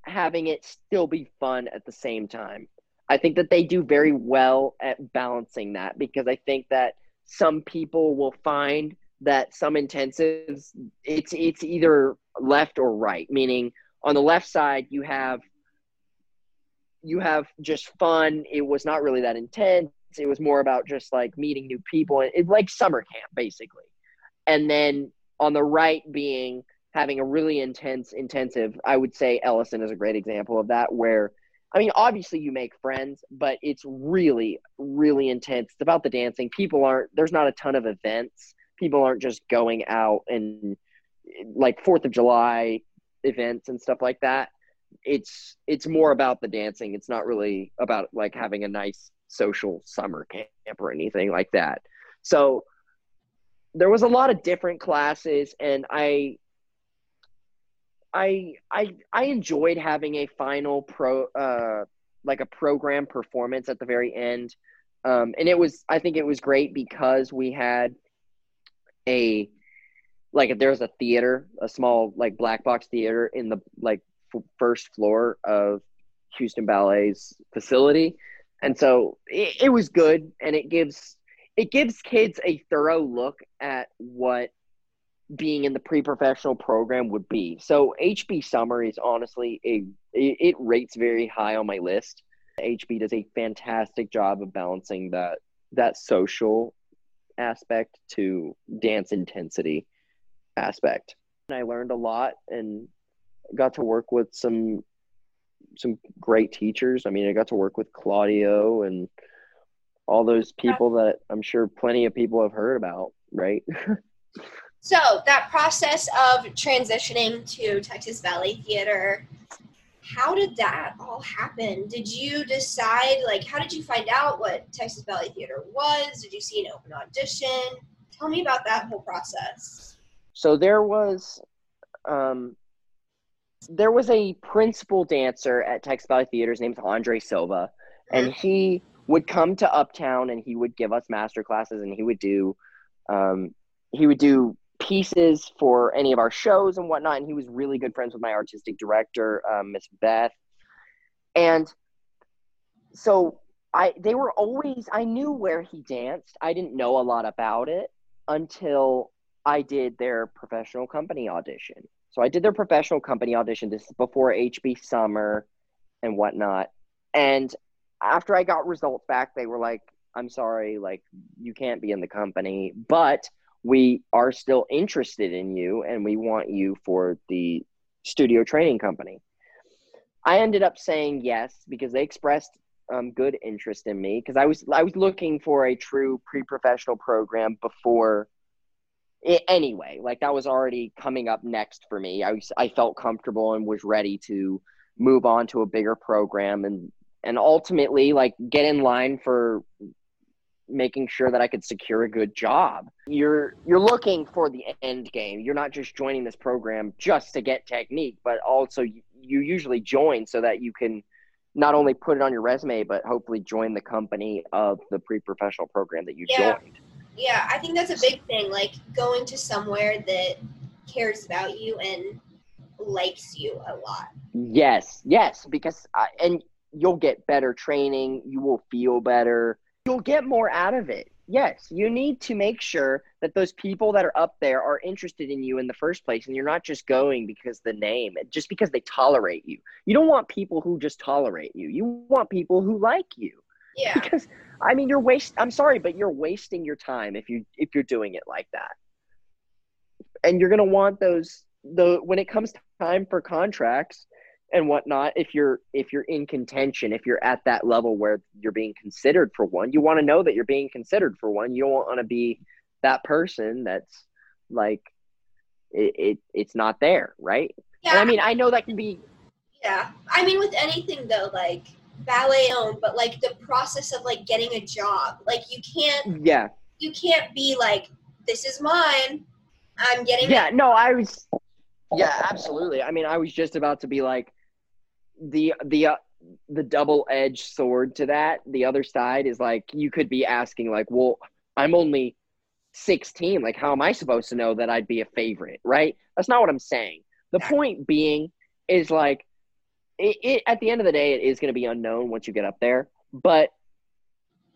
having it still be fun at the same time. I think that they do very well at balancing that because I think that some people will find that some intensives it's it's either left or right, meaning on the left side you have you have just fun. It was not really that intense. It was more about just like meeting new people. It's like summer camp basically. And then on the right being having a really intense intensive, I would say Ellison is a great example of that where I mean obviously you make friends, but it's really really intense. It's about the dancing. People aren't there's not a ton of events. People aren't just going out and like 4th of July events and stuff like that it's it's more about the dancing. It's not really about like having a nice social summer camp or anything like that. So there was a lot of different classes and I I I I enjoyed having a final pro uh like a program performance at the very end. Um and it was I think it was great because we had a like if there was a theater, a small like black box theater in the like first floor of Houston Ballet's facility. And so it, it was good and it gives it gives kids a thorough look at what being in the pre-professional program would be. So HB summer is honestly a it rates very high on my list. HB does a fantastic job of balancing that that social aspect to dance intensity aspect. And I learned a lot and got to work with some some great teachers. I mean, I got to work with Claudio and all those people that I'm sure plenty of people have heard about, right? so, that process of transitioning to Texas Ballet Theater, how did that all happen? Did you decide, like, how did you find out what Texas Ballet Theater was? Did you see an open audition? Tell me about that whole process. So, there was, um, there was a principal dancer at Texas Ballet Theater. His name's Andre Silva, and he would come to Uptown and he would give us master classes and he would do um, he would do pieces for any of our shows and whatnot. And he was really good friends with my artistic director, um, Miss Beth. And so I they were always I knew where he danced. I didn't know a lot about it until I did their professional company audition. So I did their professional company audition. This is before HB Summer and whatnot. And after I got results back, they were like, I'm sorry, like, you can't be in the company, but we are still interested in you and we want you for the studio training company. I ended up saying yes because they expressed um, good interest in me because I was I was looking for a true pre-professional program before it, anyway like that was already coming up next for me I was I felt comfortable and was ready to move on to a bigger program and and ultimately like get in line for making sure that I could secure a good job. You're you're looking for the end game. You're not just joining this program just to get technique, but also you, you usually join so that you can not only put it on your resume but hopefully join the company of the pre-professional program that you yeah. joined. Yeah, I think that's a big thing like going to somewhere that cares about you and likes you a lot. Yes, yes, because I, and you'll get better training, you will feel better, you'll get more out of it. Yes, you need to make sure that those people that are up there are interested in you in the first place and you're not just going because the name, just because they tolerate you. You don't want people who just tolerate you. You want people who like you. Yeah. Because I mean, you're waste I'm sorry, but you're wasting your time if you if you're doing it like that. And you're going to want those the when it comes time for contracts, and whatnot if you're if you're in contention if you're at that level where you're being considered for one you want to know that you're being considered for one you don't want to be that person that's like it, it it's not there right yeah. And i mean i know that can be yeah i mean with anything though like ballet owned but like the process of like getting a job like you can't yeah you can't be like this is mine i'm getting yeah it. no i was yeah absolutely i mean i was just about to be like the the uh, the double edged sword to that. The other side is like you could be asking like, well, I'm only 16. Like, how am I supposed to know that I'd be a favorite? Right? That's not what I'm saying. The point being is like, it, it at the end of the day, it is going to be unknown once you get up there, but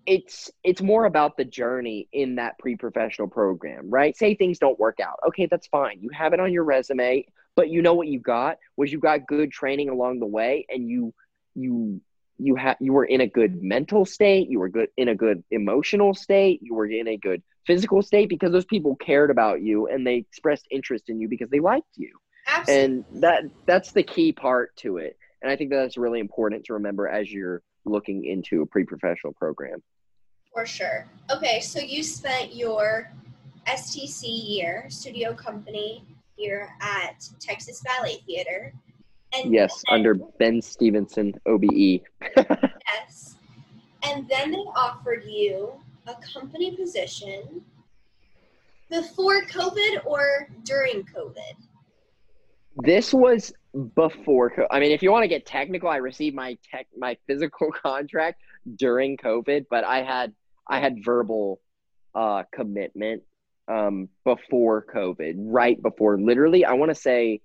it's it's more about the journey in that pre-professional program right? Say things don't work out. Okay that's fine. You have it on your resume but you know what you got was you got good training along the way and you you you had you were in a good mental state you were good in a good emotional state you were in a good physical state because those people cared about you and they expressed interest in you because they liked you. Absolutely. and that that's the key part to it and i think that that's really important to remember as you're looking into a pre-professional program for sure okay so you spent your stc year studio company here at Texas Ballet Theater. And yes, then, under Ben Stevenson, OBE. yes. And then they offered you a company position before COVID or during COVID? This was before. I mean, if you want to get technical, I received my tech my physical contract during COVID, but I had I had verbal uh, commitment um, before COVID, right before, literally, I want to say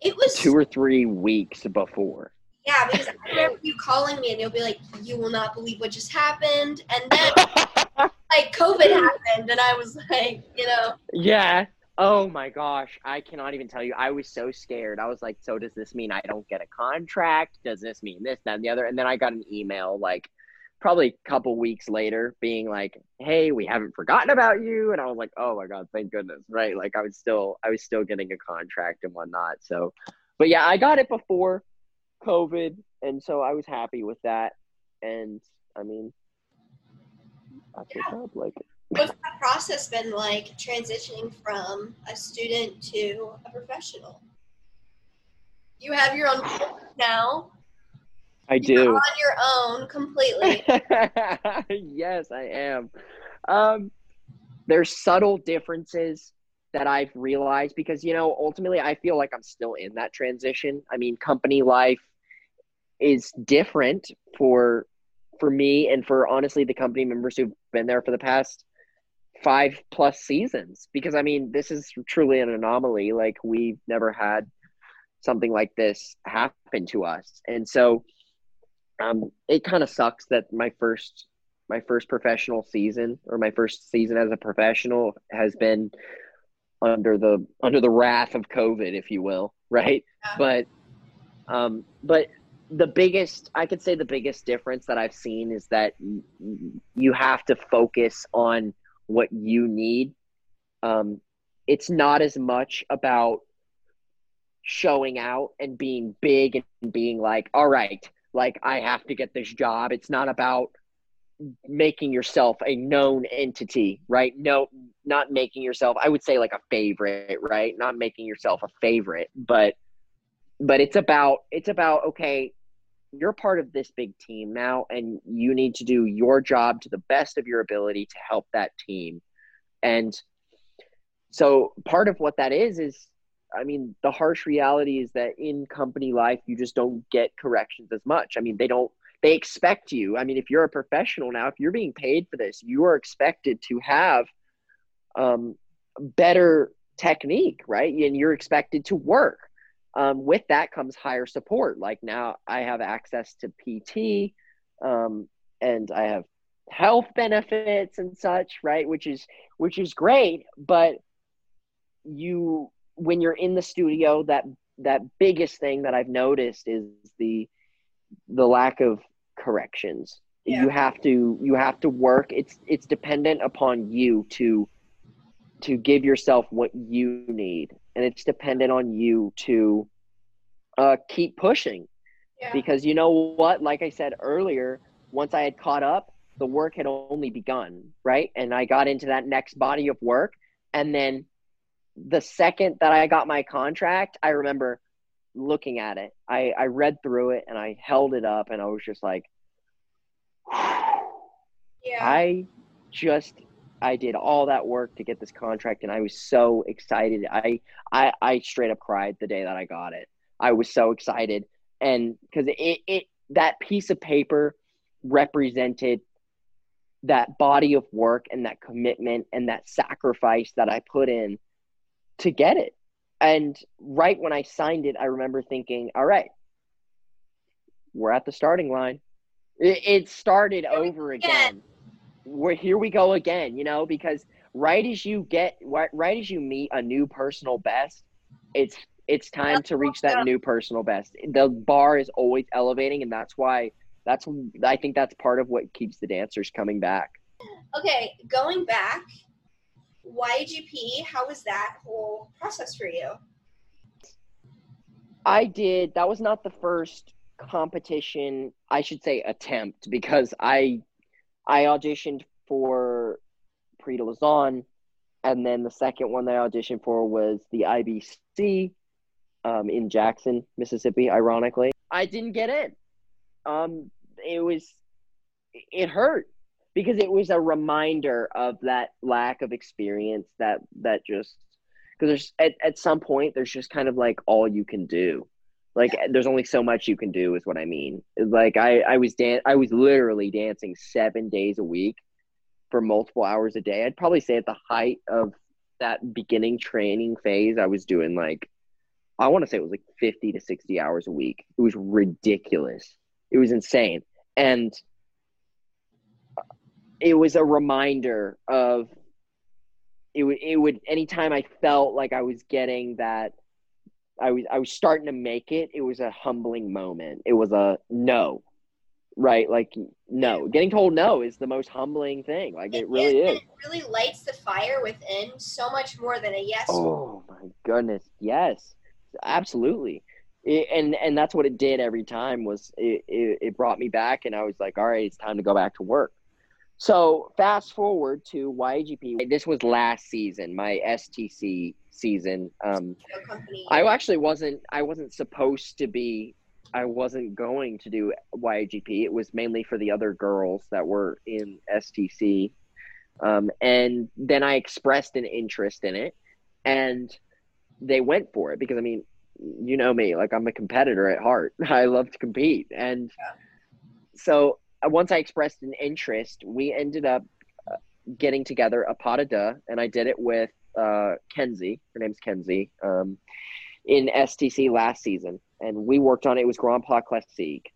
it was two or three weeks before. Yeah, because I remember you calling me and you'll be like, "You will not believe what just happened," and then like COVID happened, and I was like, you know. Yeah. Oh my gosh, I cannot even tell you. I was so scared. I was like, so does this mean I don't get a contract? Does this mean this, that, and the other? And then I got an email like probably a couple weeks later being like, hey, we haven't forgotten about you. And I was like, oh my God, thank goodness. Right. Like I was still, I was still getting a contract and whatnot. So, but yeah, I got it before COVID. And so I was happy with that. And I mean, that's Yeah. what's up. Like, What's that process been like transitioning from a student to a professional? You have your own now. I You're do. on your own completely. yes, I am. Um, there's subtle differences that I've realized because you know ultimately I feel like I'm still in that transition. I mean, company life is different for for me and for honestly the company members who've been there for the past five plus seasons because I mean this is truly an anomaly. Like we've never had something like this happen to us, and so um, it kind of sucks that my first my first professional season or my first season as a professional has been under the under the wrath of COVID, if you will, right? Yeah. But um, but the biggest I could say the biggest difference that I've seen is that you have to focus on what you need. Um, it's not as much about showing out and being big and being like, all right, like I have to get this job. It's not about making yourself a known entity, right? No, not making yourself, I would say like a favorite, right? Not making yourself a favorite, but but it's about it's about okay, you're part of this big team now and you need to do your job to the best of your ability to help that team. And so part of what that is is I mean, the harsh reality is that in company life, you just don't get corrections as much. I mean, they don't, they expect you. I mean, if you're a professional now, if you're being paid for this, you are expected to have um, better technique, right? And you're expected to work. Um, with that comes higher support. Like now, I have access to PT, um, and I have health benefits and such, right? Which is which is great, but you when you're in the studio that that biggest thing that i've noticed is the the lack of corrections Yeah. you have to you have to work it's it's dependent upon you to to give yourself what you need. And it's dependent on you to uh, keep pushing. Yeah. because you know what? Like i said earlier once i had caught up the work had only begun right? And i got into that next body of work. And then the second that i got my contract i remember looking at it. I i read through it and i held it up and i was just like yeah. i just i did all that work to get this contract and i was so excited. I i i straight up cried the day that i got it. I was so excited. And because it it that piece of paper represented that body of work and that commitment and that sacrifice that i put in to get it. And right when i signed it i remember thinking all right we're at the starting line. It, it started over again. We're here we go again you know because right as you get right, right as you meet a new personal best it's it's time to reach that new personal best the bar is always elevating and that's why that's i think that's part of what keeps the dancers coming back Okay, going back, YGP, how was that whole process for you? I did. That was not the first competition, I should say attempt, because I I auditioned for de Lausanne, and then the second one that I auditioned for was the IBC um, in Jackson, Mississippi. Ironically, I didn't get in. Um, it was it hurt because it was a reminder of that lack of experience that that just because there's at, at some point there's just kind of like all you can do like there's only so much you can do is what i mean. Like i i was dan- i was literally dancing seven days a week for multiple hours a day. I'd probably say at the height of that beginning training phase i was doing like i want to say it was like 50 to 60 hours a week. It was ridiculous. It was insane. And it was a reminder of it would it would anytime I felt like I was getting that I was I was starting to make it, it was a humbling moment. It was a no. Right? Like no. Getting told no is the most humbling thing. Like it, it really is. It really lights the fire within so much more than a yes. Oh my goodness. Yes. Absolutely. It, and and that's what it did every time was it, it, it brought me back and I was like, all right, it's time to go back to work. So fast forward to YGP. This was last season, my STC season. Um, I actually wasn't. I wasn't supposed to be. I wasn't going to do YGP. It was mainly for the other girls that were in STC. Um, and then I expressed an interest in it, and they went for it because I mean, you know me, like I'm a competitor at heart. I love to compete, and yeah. so uh, once I expressed an interest, we ended up uh, getting together a pas de deux, and I did it with uh, Kenzie. Her name's Kenzie. Um, in STC last season, and we worked on it. It was Grand Pas Classique,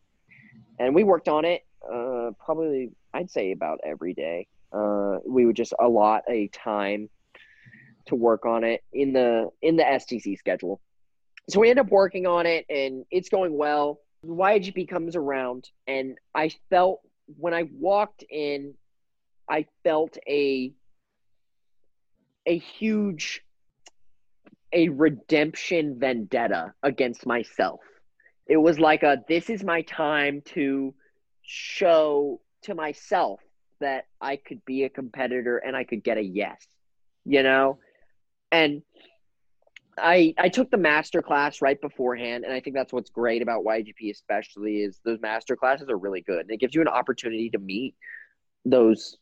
and we worked on it uh, probably I'd say about every day. Uh, we would just allot a time to work on it in the in the STC schedule. So we end up working on it, and it's going well. YGP comes around, and I felt when I walked in, I felt a a huge a redemption vendetta against myself. It was like a this is my time to show to myself that I could be a competitor and I could get a yes. You know? And I I took the master class right beforehand, and I think that's what's great about YGP, especially is those master classes are really good. And it gives you an opportunity to meet those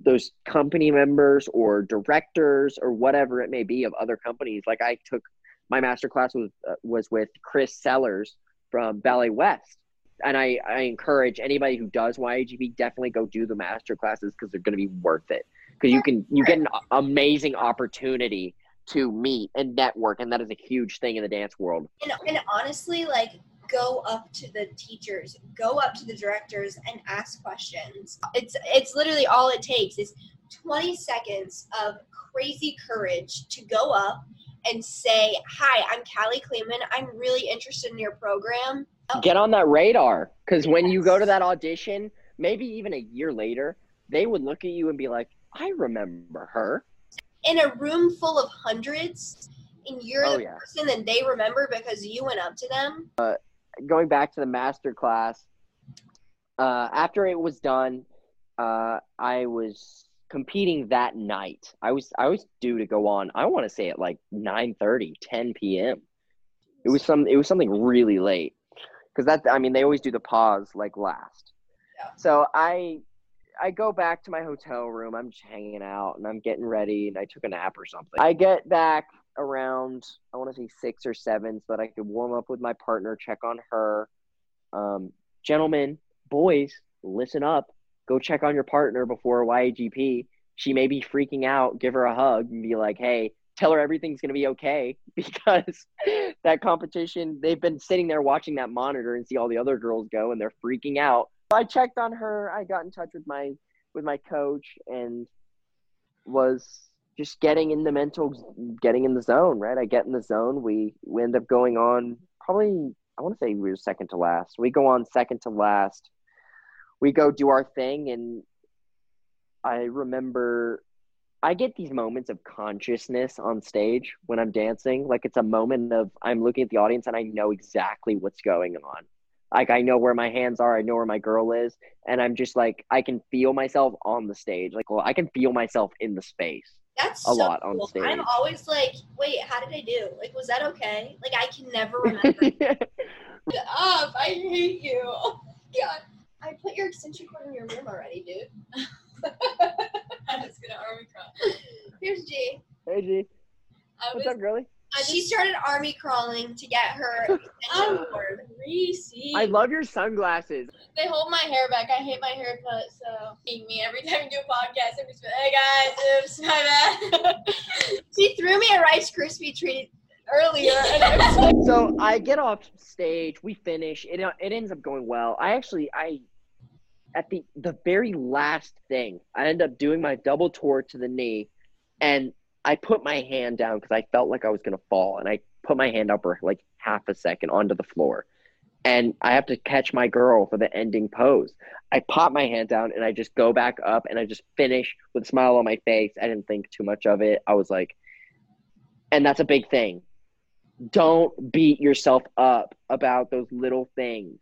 those company members or directors or whatever it may be of other companies. Like I took my master class was uh, was with Chris Sellars from Ballet West, and I I encourage anybody who does YGP definitely go do the master classes because they're going to be worth it because you can you get an amazing opportunity to meet and network, and that is a huge thing in the dance world. And, and honestly, like go up to the teachers, go up to the directors, and ask questions. It's it's literally all it takes is 20 seconds of crazy courage to go up and say, "Hi, I'm Callie Kleeman. I'm really interested in your program." Get on that radar because yes. when you go to that audition, maybe even a year later, they would look at you and be like, "I remember her." in a room full of hundreds and you're oh, the yeah. person that they remember because you went up to them. Uh, going back to the master class, uh, after it was done, uh, I was competing that night. I was I was due to go on. I want to say at like 9:30, 10 p.m. It was some it was something really late because that I mean they always do the pause like last. Yeah. So I I go back to my hotel room. I'm just hanging out and I'm getting ready and I took a nap or something. I get back around I want to say six or seven so that I could warm up with my partner, check on her. Um, gentlemen, boys, listen up. Go check on your partner before YGP. She may be freaking out. Give her a hug and be like, "Hey, tell her everything's going to be okay because that competition they've been sitting there watching that monitor and see all the other girls go and they're freaking out I checked on her. I got in touch with my with my coach and was just getting in the mental, getting in the zone. Right, I get in the zone. We we end up going on probably. I want to say we were second to last. We go on second to last. We go do our thing, and I remember I get these moments of consciousness on stage when I'm dancing. Like it's a moment of I'm looking at the audience and I know exactly what's going on. Like I know where my hands are, I know where my girl is, and I'm just like I can feel myself on the stage. Like well, I can feel myself in the space. That's a so lot cool. on stage. I'm always like, wait, how did I do? Like, was that okay? Like, I can never remember. Shut up! I hate you. Oh God, I put your extension cord in your room already, dude. I'm just gonna army crawl. Here's G. Hey G. I What's was, up, girlie? she started army crawling to get her extension oh, cord. I love your sunglasses. They hold my hair back. I hate my haircut, so me every time we do a podcast. I'm just like, hey guys, oops, my bad. she threw me a Rice Krispie treat earlier. so I get off stage. We finish. It it ends up going well. I actually I at the the very last thing I end up doing my double tour to the knee, and I put my hand down because I felt like I was gonna fall, and I put my hand up for like half a second onto the floor, and I have to catch my girl for the ending pose. I pop my hand down and I just go back up and I just finish with a smile on my face. I didn't think too much of it. I was like, and that's a big thing. Don't beat yourself up about those little things.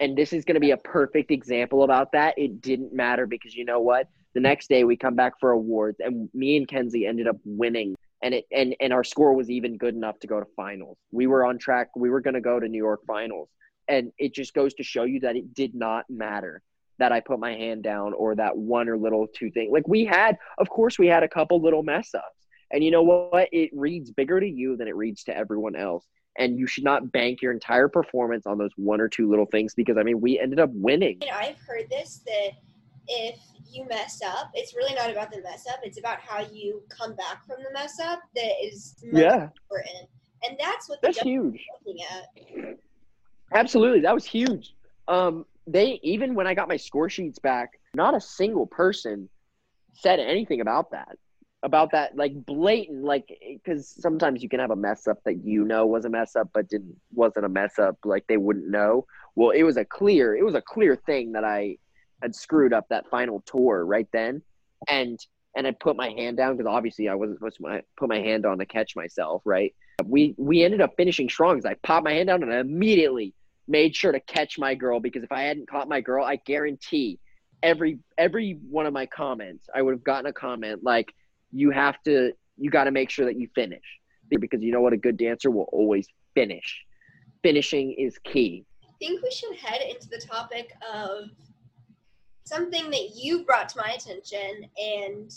And this is going to be a perfect example about that. It didn't matter because you know what? The next day we come back for awards and me and Kenzie ended up winning and it and and our score was even good enough to go to finals. We were on track. We were going to go to New York finals. And it just goes to show you that it did not matter that I put my hand down or that one or little two thing. Like we had, of course, we had a couple little mess ups. And you know what? It reads bigger to you than it reads to everyone else. And you should not bank your entire performance on those one or two little things because I mean, we ended up winning. And I've heard this that if you mess up, it's really not about the mess up. It's about how you come back from the mess up that is most Yeah. important. And that's what That's huge. looking at. Absolutely. That was huge. Um, they even when I got my score sheets back, not a single person said anything about that. About that, like blatant, like because sometimes you can have a mess up that you know was a mess up, but didn't wasn't a mess up, like they wouldn't know. Well, it was a clear, it was a clear thing that I had screwed up that final tour right then, and and I put my hand down because obviously I wasn't supposed to put my hand on to catch myself, right? We we ended up finishing strong because I popped my hand down and I immediately made sure to catch my girl because if I hadn't caught my girl, I guarantee every every one of my comments, I would have gotten a comment like, "You have to, you got to make sure that you finish," because you know what, a good dancer will always finish. Finishing is key. I think we should head into the topic of something that you brought to my attention and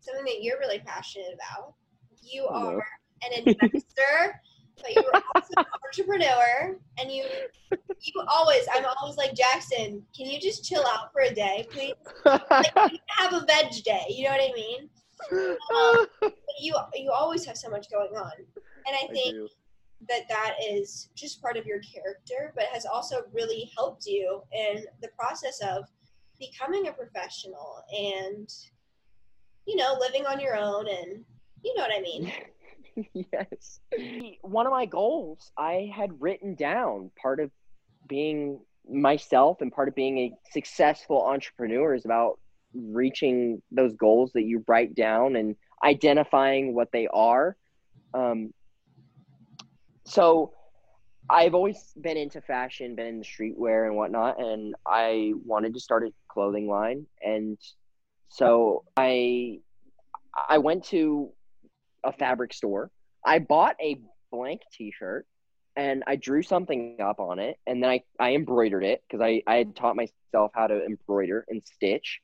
something that you're really passionate about. You Hello. are an investor, but you're also an entrepreneur, and you you always I'm always like Jackson. Can you just chill out for a day, please? Like, have a veg day. You know what I mean? Um, but you you always have so much going on, and I I think do. that that is just part of your character, but has also really helped you in the process of becoming a professional and, you know, living on your own and, you know what I mean. yes. One of my goals I had written down, part of being myself and part of being a successful entrepreneur is about reaching those goals that you write down and identifying what they are. Um, so I've always been into fashion, been in the streetwear and whatnot, and I wanted to start a clothing line. And so I I went to a fabric store. I bought a blank T-shirt and I drew something up on it, and then I, I embroidered it because I, I had taught myself how to embroider and stitch,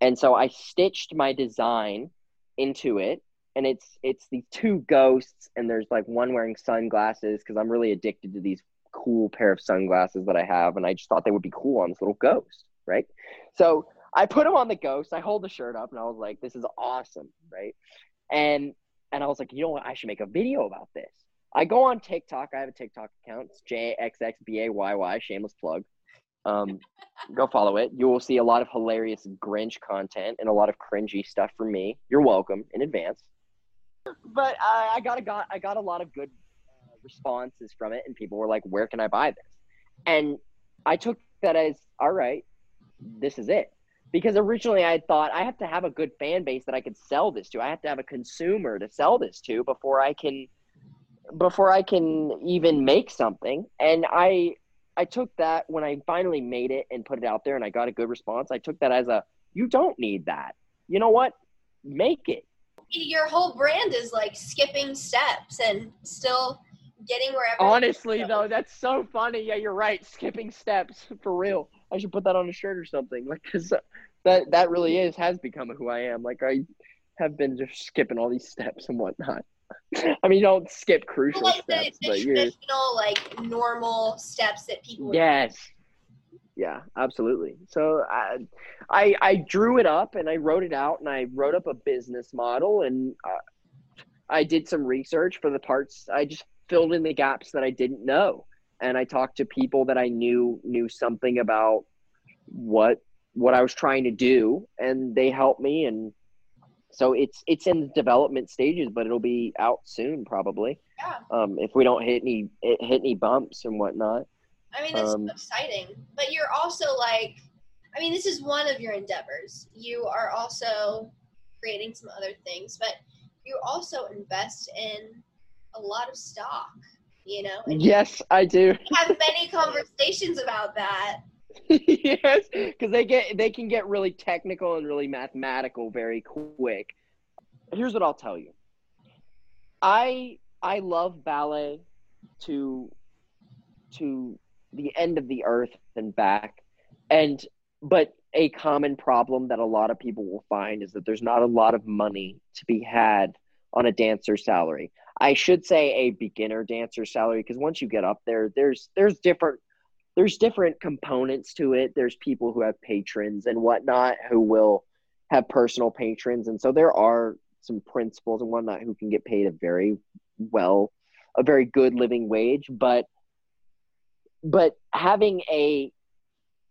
and so I stitched my design into it, and it's it's the two ghosts, and there's like one wearing sunglasses because I'm really addicted to these cool pair of sunglasses that I have, and I just thought they would be cool on this little ghost, right? So I put them on the ghost. I hold the shirt up, and I was like, "This is awesome," right? And and I was like, you know what? I should make a video about this. I go on TikTok. I have a TikTok account. It's JXXBAYY, shameless plug. Um, go follow it. You will see a lot of hilarious Grinch content and a lot of cringy stuff from me. You're welcome in advance. But I, I got a got I got a lot of good uh, responses from it, and people were like, "Where can I buy this?" And I took that as, "All right, this is it." because originally I thought I have to have a good fan base that I could sell this to. I have to have a consumer to sell this to before I can before I can even make something. And I I took that when I finally made it and put it out there and I got a good response. I took that as a you don't need that. You know what? Make it. Your whole brand is like skipping steps and still getting wherever. Honestly though, that's so funny. Yeah, you're right. Skipping steps for real. I should put that on a shirt or something. Like cuz that that really is has become who I am. Like I have been just skipping all these steps and whatnot. I mean, you don't skip crucial like the, steps, the but you're traditional, like normal steps that people. yes, yeah, absolutely. So I, I I drew it up and I wrote it out and I wrote up a business model and uh, I did some research for the parts. I just filled in the gaps that I didn't know, and I talked to people that I knew knew something about what what I was trying to do, and they helped me and so it's it's in the development stages, but it'll be out soon probably. Yeah. Um, if we don't hit any hit any bumps and whatnot. I mean, it's Um, exciting, but you're also like, I mean, this is one of your endeavors. You are also creating some other things, but you also invest in a lot of stock, you know, and Yes, I do. have many conversations about that. yes, because they get they can get really technical and really mathematical very quick. Here's what I'll tell you. I I love ballet to to the end of the earth and back, and but a common problem that a lot of people will find is that there's not a lot of money to be had on a dancer salary. I should say a beginner dancer salary because once you get up there, there's there's different there's different components to it. There's people who have patrons and whatnot who will have personal patrons, and so there are some principals and whatnot who can get paid a very well, a very good living wage. But but having a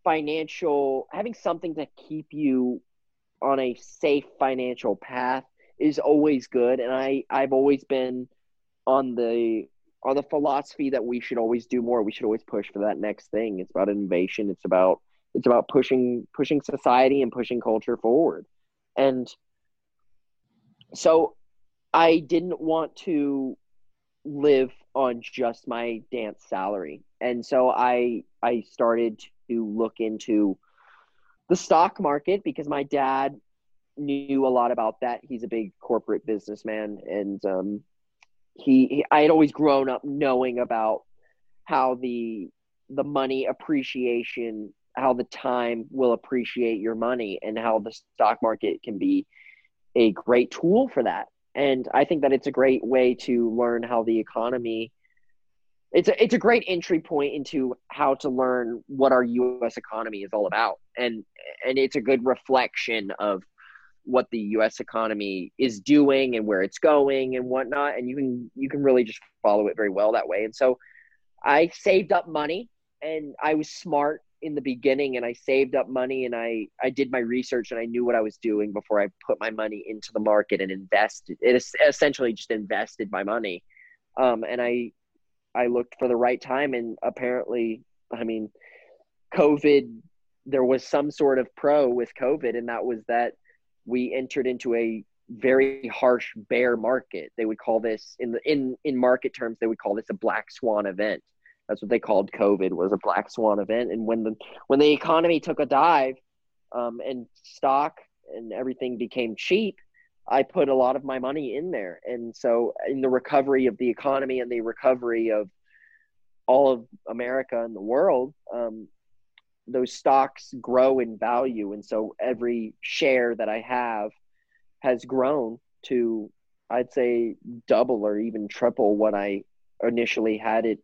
financial, having something to keep you on a safe financial path is always good, and I I've always been on the on the philosophy that we should always do more. We should always push for that next thing. It's about innovation. It's about it's about pushing pushing society and pushing culture forward. And so I didn't want to live on just my dance salary. And so I I started to look into the stock market because my dad knew a lot about that. He's a big corporate businessman and um he, he I had always grown up knowing about how the the money appreciation, how the time will appreciate your money, and how the stock market can be a great tool for that. And I think that it's a great way to learn how the economy. It's a it's a great entry point into how to learn what our U.S. economy is all about, and and it's a good reflection of what the U.S. economy is doing and where it's going and whatnot, and you can you can really just follow it very well that way. And so, I saved up money, and I was smart in the beginning, and I saved up money, and I I did my research, and I knew what I was doing before I put my money into the market and invested. It essentially just invested my money, um, and I I looked for the right time, and apparently, I mean, COVID. There was some sort of pro with COVID, and that was that we entered into a very harsh bear market. They would call this in the in in market terms they would call this a black swan event. That's what they called COVID was a black swan event. And when the when the economy took a dive, um, and stock and everything became cheap, I put a lot of my money in there. And so in the recovery of the economy and the recovery of all of America and the world, um, those stocks grow in value. And so every share that i have has grown to i'd say double or even triple what i initially had it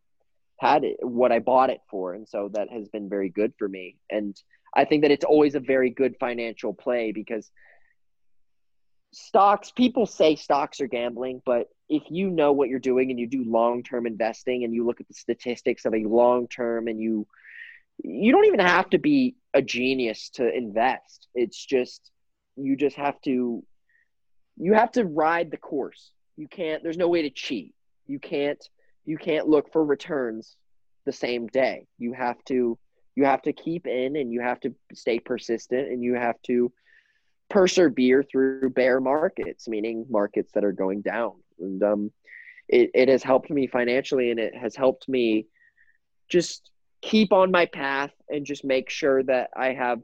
had it what i bought it for. And so that has been very good for me. And i think that it's always a very good financial play because stocks people say stocks are gambling but if you know what you're doing and you do long-term investing and you look at the statistics of a long-term and you you don't even have to be a genius to invest. It's just you just have to you have to ride the course. You can't there's no way to cheat. You can't you can't look for returns the same day. You have to you have to keep in and you have to stay persistent and you have to persevere through bear markets, meaning markets that are going down. And um it, it has helped me financially and it has helped me just keep on my path and just make sure that I have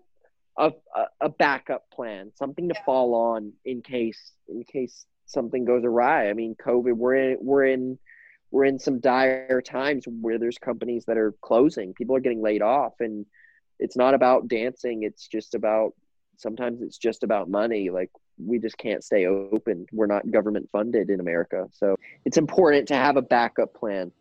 a, a, backup plan, something to fall on in case in case something goes awry. I mean, COVID, we're in we're in we're in some dire times where there's companies that are closing. People are getting laid off, and it's not about dancing. It's just about sometimes it's just about money. Like we just can't stay open. We're not government funded in America, so it's important to have a backup plan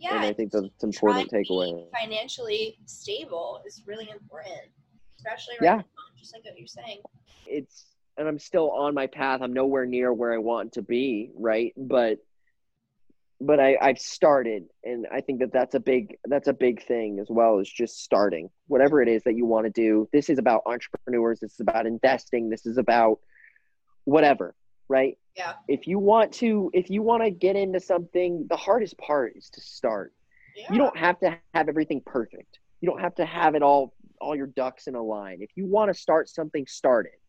Yeah, and I think that's an important trying to be takeaway. Financially stable is really important, especially right Yeah. now, just like what you're saying. It's and I'm still on my path. I'm nowhere near where I want to be, right? But but I I've started, and I think that that's a big that's a big thing as well. Is just starting whatever it is that you want to do. This is about entrepreneurs. This is about investing. This is about whatever, right? Yeah. If you want to if you want to get into something, the hardest part is to start. Yeah. You don't have to have everything perfect. You don't have to have it all all your ducks in a line. If you want to start something, start it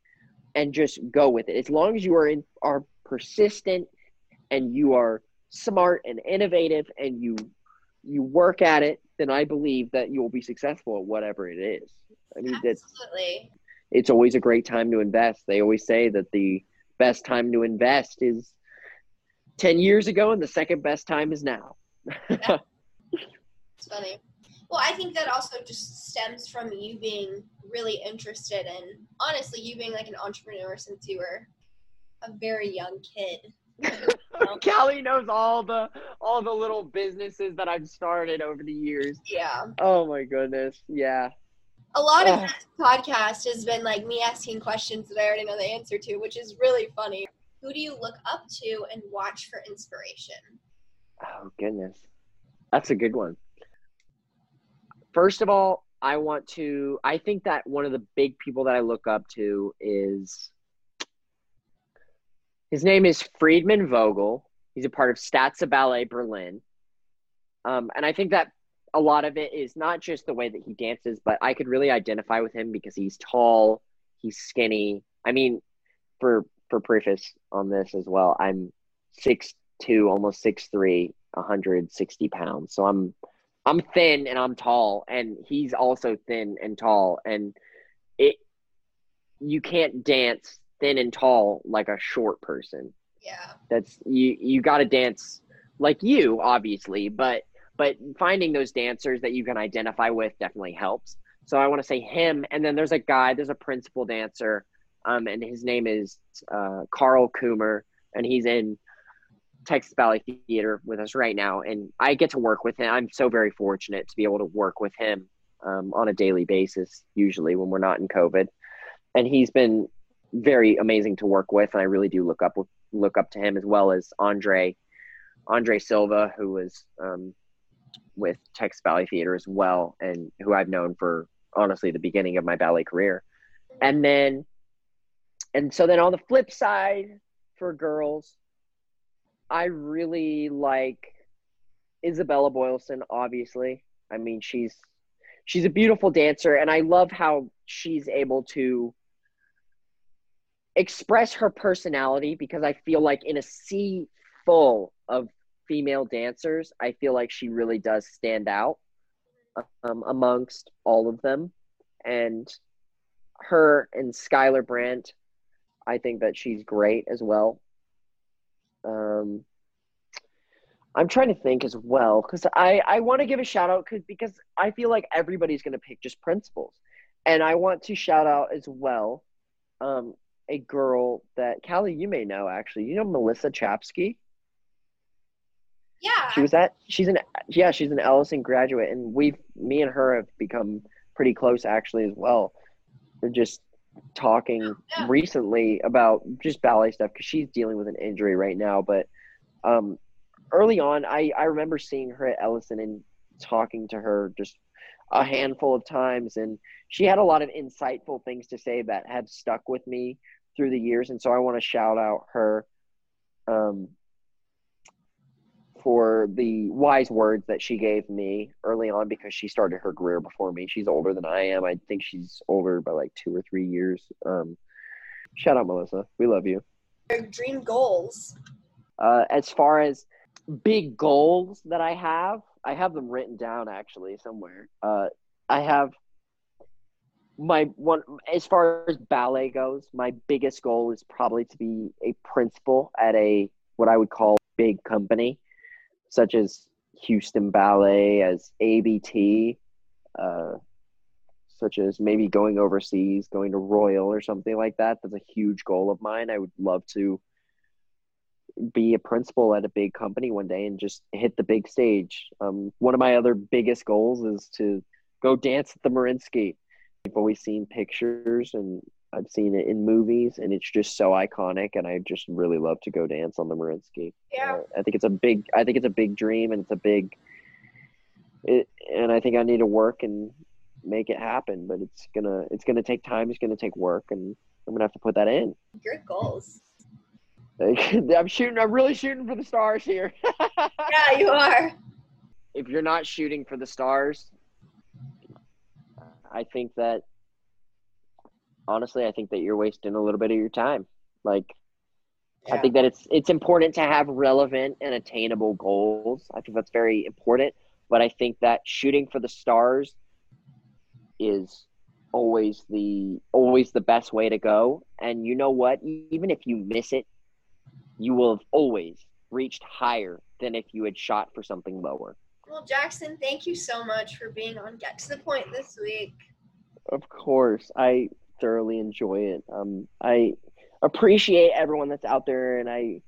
and just go with it. As long as you are in are persistent and you are smart and innovative and you you work at it, then I believe that you will be successful at whatever it is. I mean, Absolutely. it's always a great time to invest. They always say that the best time to invest is 10 years ago and the second best time is now. It's funny. Well, I think that also just stems from you being really interested in, honestly, you being like an entrepreneur since you were a very young kid. Callie knows all the all the little businesses that I've started over the years. Yeah. Oh my goodness. Yeah. A lot of this podcast has been like me asking questions that I already know the answer to, which is really funny. Who do you look up to and watch for inspiration? Oh goodness. That's a good one. First of all, I want to I think that one of the big people that I look up to is his name is Friedemann Vogel. He's a part of Staatsballett Berlin. Um, and I think that a lot of it is not just the way that he dances, but I could really identify with him because he's tall, he's skinny. I mean, for for preface on this as well, I'm six two, almost six three, 160 pounds. So I'm I'm thin and I'm tall, and he's also thin and tall, and it you can't dance thin and tall like a short person. Yeah. That's you you got to dance like you, obviously, but but finding those dancers that you can identify with definitely helps. So I want to say him, and then there's a guy, there's a principal dancer, um, and his name is uh, Carl Coomer, and he's in Texas Ballet Theater with us right now, and I get to work with him. I'm so very fortunate to be able to work with him um, on a daily basis, usually when we're not in COVID, and he's been very amazing to work with, and I really do look up look up to him as well as Andre Andre Silva, who was um, with Texas Ballet Theater as well, and who I've known for honestly the beginning of my ballet career. And then, and so then on the flip side for girls, I really like Isabella Boylston. Obviously, I mean she's she's a beautiful dancer, and I love how she's able to express her personality because I feel like in a sea full of female dancers, I feel like she really does stand out um, amongst all of them. And her and Skylar Brandt, I think that she's great as well. Um, I'm trying to think as well because I, I want to give a shout out cause, because I feel like everybody's going to pick just principals. And I want to shout out as well um, a girl that Callie, you may know actually. You know Melissa Chapsky? Yeah. She was at she's an yeah, she's an Ellison graduate and we've me and her have become pretty close actually as well. We're just talking Yeah. recently about just ballet stuff because she's dealing with an injury right now. But um, early on, I I remember seeing her at Ellison and talking to her just a handful of times, and she had a lot of insightful things to say that have stuck with me through the years. And so I want to shout out her. Um, for the wise words that she gave me early on because she started her career before me. She's older than I am. I think she's older by like two or three years. Um, shout out, Melissa. We love you. Your dream goals. Uh, as far as big goals that I have, I have them written down actually somewhere. Uh, I have my one as far as ballet goes. My biggest goal is probably to be a principal at a what I would call big company, such as Houston Ballet, as ABT, uh, such as maybe going overseas, going to Royal or something like that. That's a huge goal of mine. I would love to be a principal at a big company one day and just hit the big stage. Um, one of my other biggest goals is to go dance at the Mariinsky. I've always seen pictures and I've seen it in movies, and it's just so iconic. And I just really love to go dance on the Mariinsky. Yeah. Uh, I think it's a big. I think it's a big dream, and it's a big. It, and I think I need to work and make it happen. But it's gonna. It's gonna take time. It's gonna take work, and I'm gonna have to put that in. Great goals. I'm shooting. I'm really shooting for the stars here. yeah, you are. If you're not shooting for the stars, I think that honestly, I think that you're wasting a little bit of your time. Like, yeah. I think that it's it's important to have relevant and attainable goals. I think that's very important. But I think that shooting for the stars is always the always the best way to go. And you know what? Even if you miss it, you will have always reached higher than if you had shot for something lower. Well, Jackson, thank you so much for being on Get to the Point this week. Of course, I thoroughly enjoy it. Um, I appreciate everyone that's out there, and I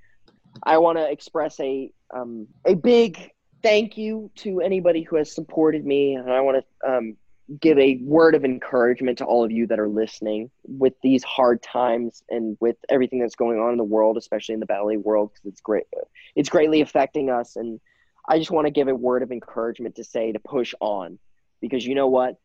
I want to express a um, a big thank you to anybody who has supported me, and I want to um, give a word of encouragement to all of you that are listening with these hard times and with everything that's going on in the world, especially in the ballet world, because it's great. It's greatly affecting us, and I just want to give a word of encouragement to say to push on, because you know what?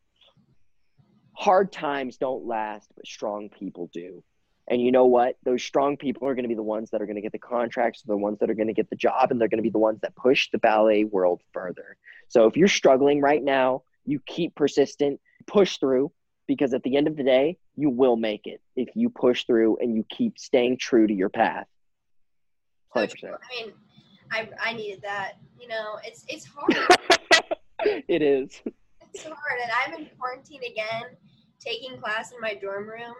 Hard times don't last, but strong people do. And you know what? Those strong people are going to be the ones that are going to get the contracts, the ones that are going to get the job, and they're going to be the ones that push the ballet world further. So if you're struggling right now, you keep persistent, push through, because at the end of the day, you will make it if you push through and you keep staying true to your path. 100%. I mean, I, I needed that. You know, it's it's hard. it is. It's hard, and I'm in quarantine again, taking class in my dorm room.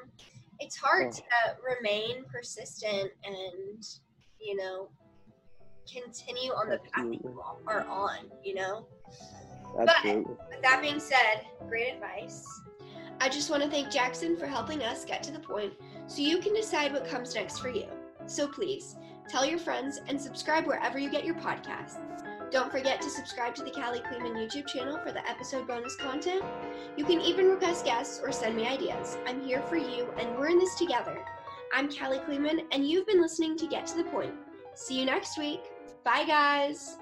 It's hard oh. to remain persistent and you know continue on the path that you are on. You know. Absolutely. But with that being said, great advice. I just want to thank Jackson for helping us get to the point so you can decide what comes next for you. So please tell your friends and subscribe wherever you get your podcasts. Don't forget to subscribe to the Callie Kleeman YouTube channel for the episode bonus content. You can even request guests or send me ideas. I'm here for you and we're in this together. I'm Callie Kleeman and you've been listening to Get to the Point. See you next week. Bye, guys.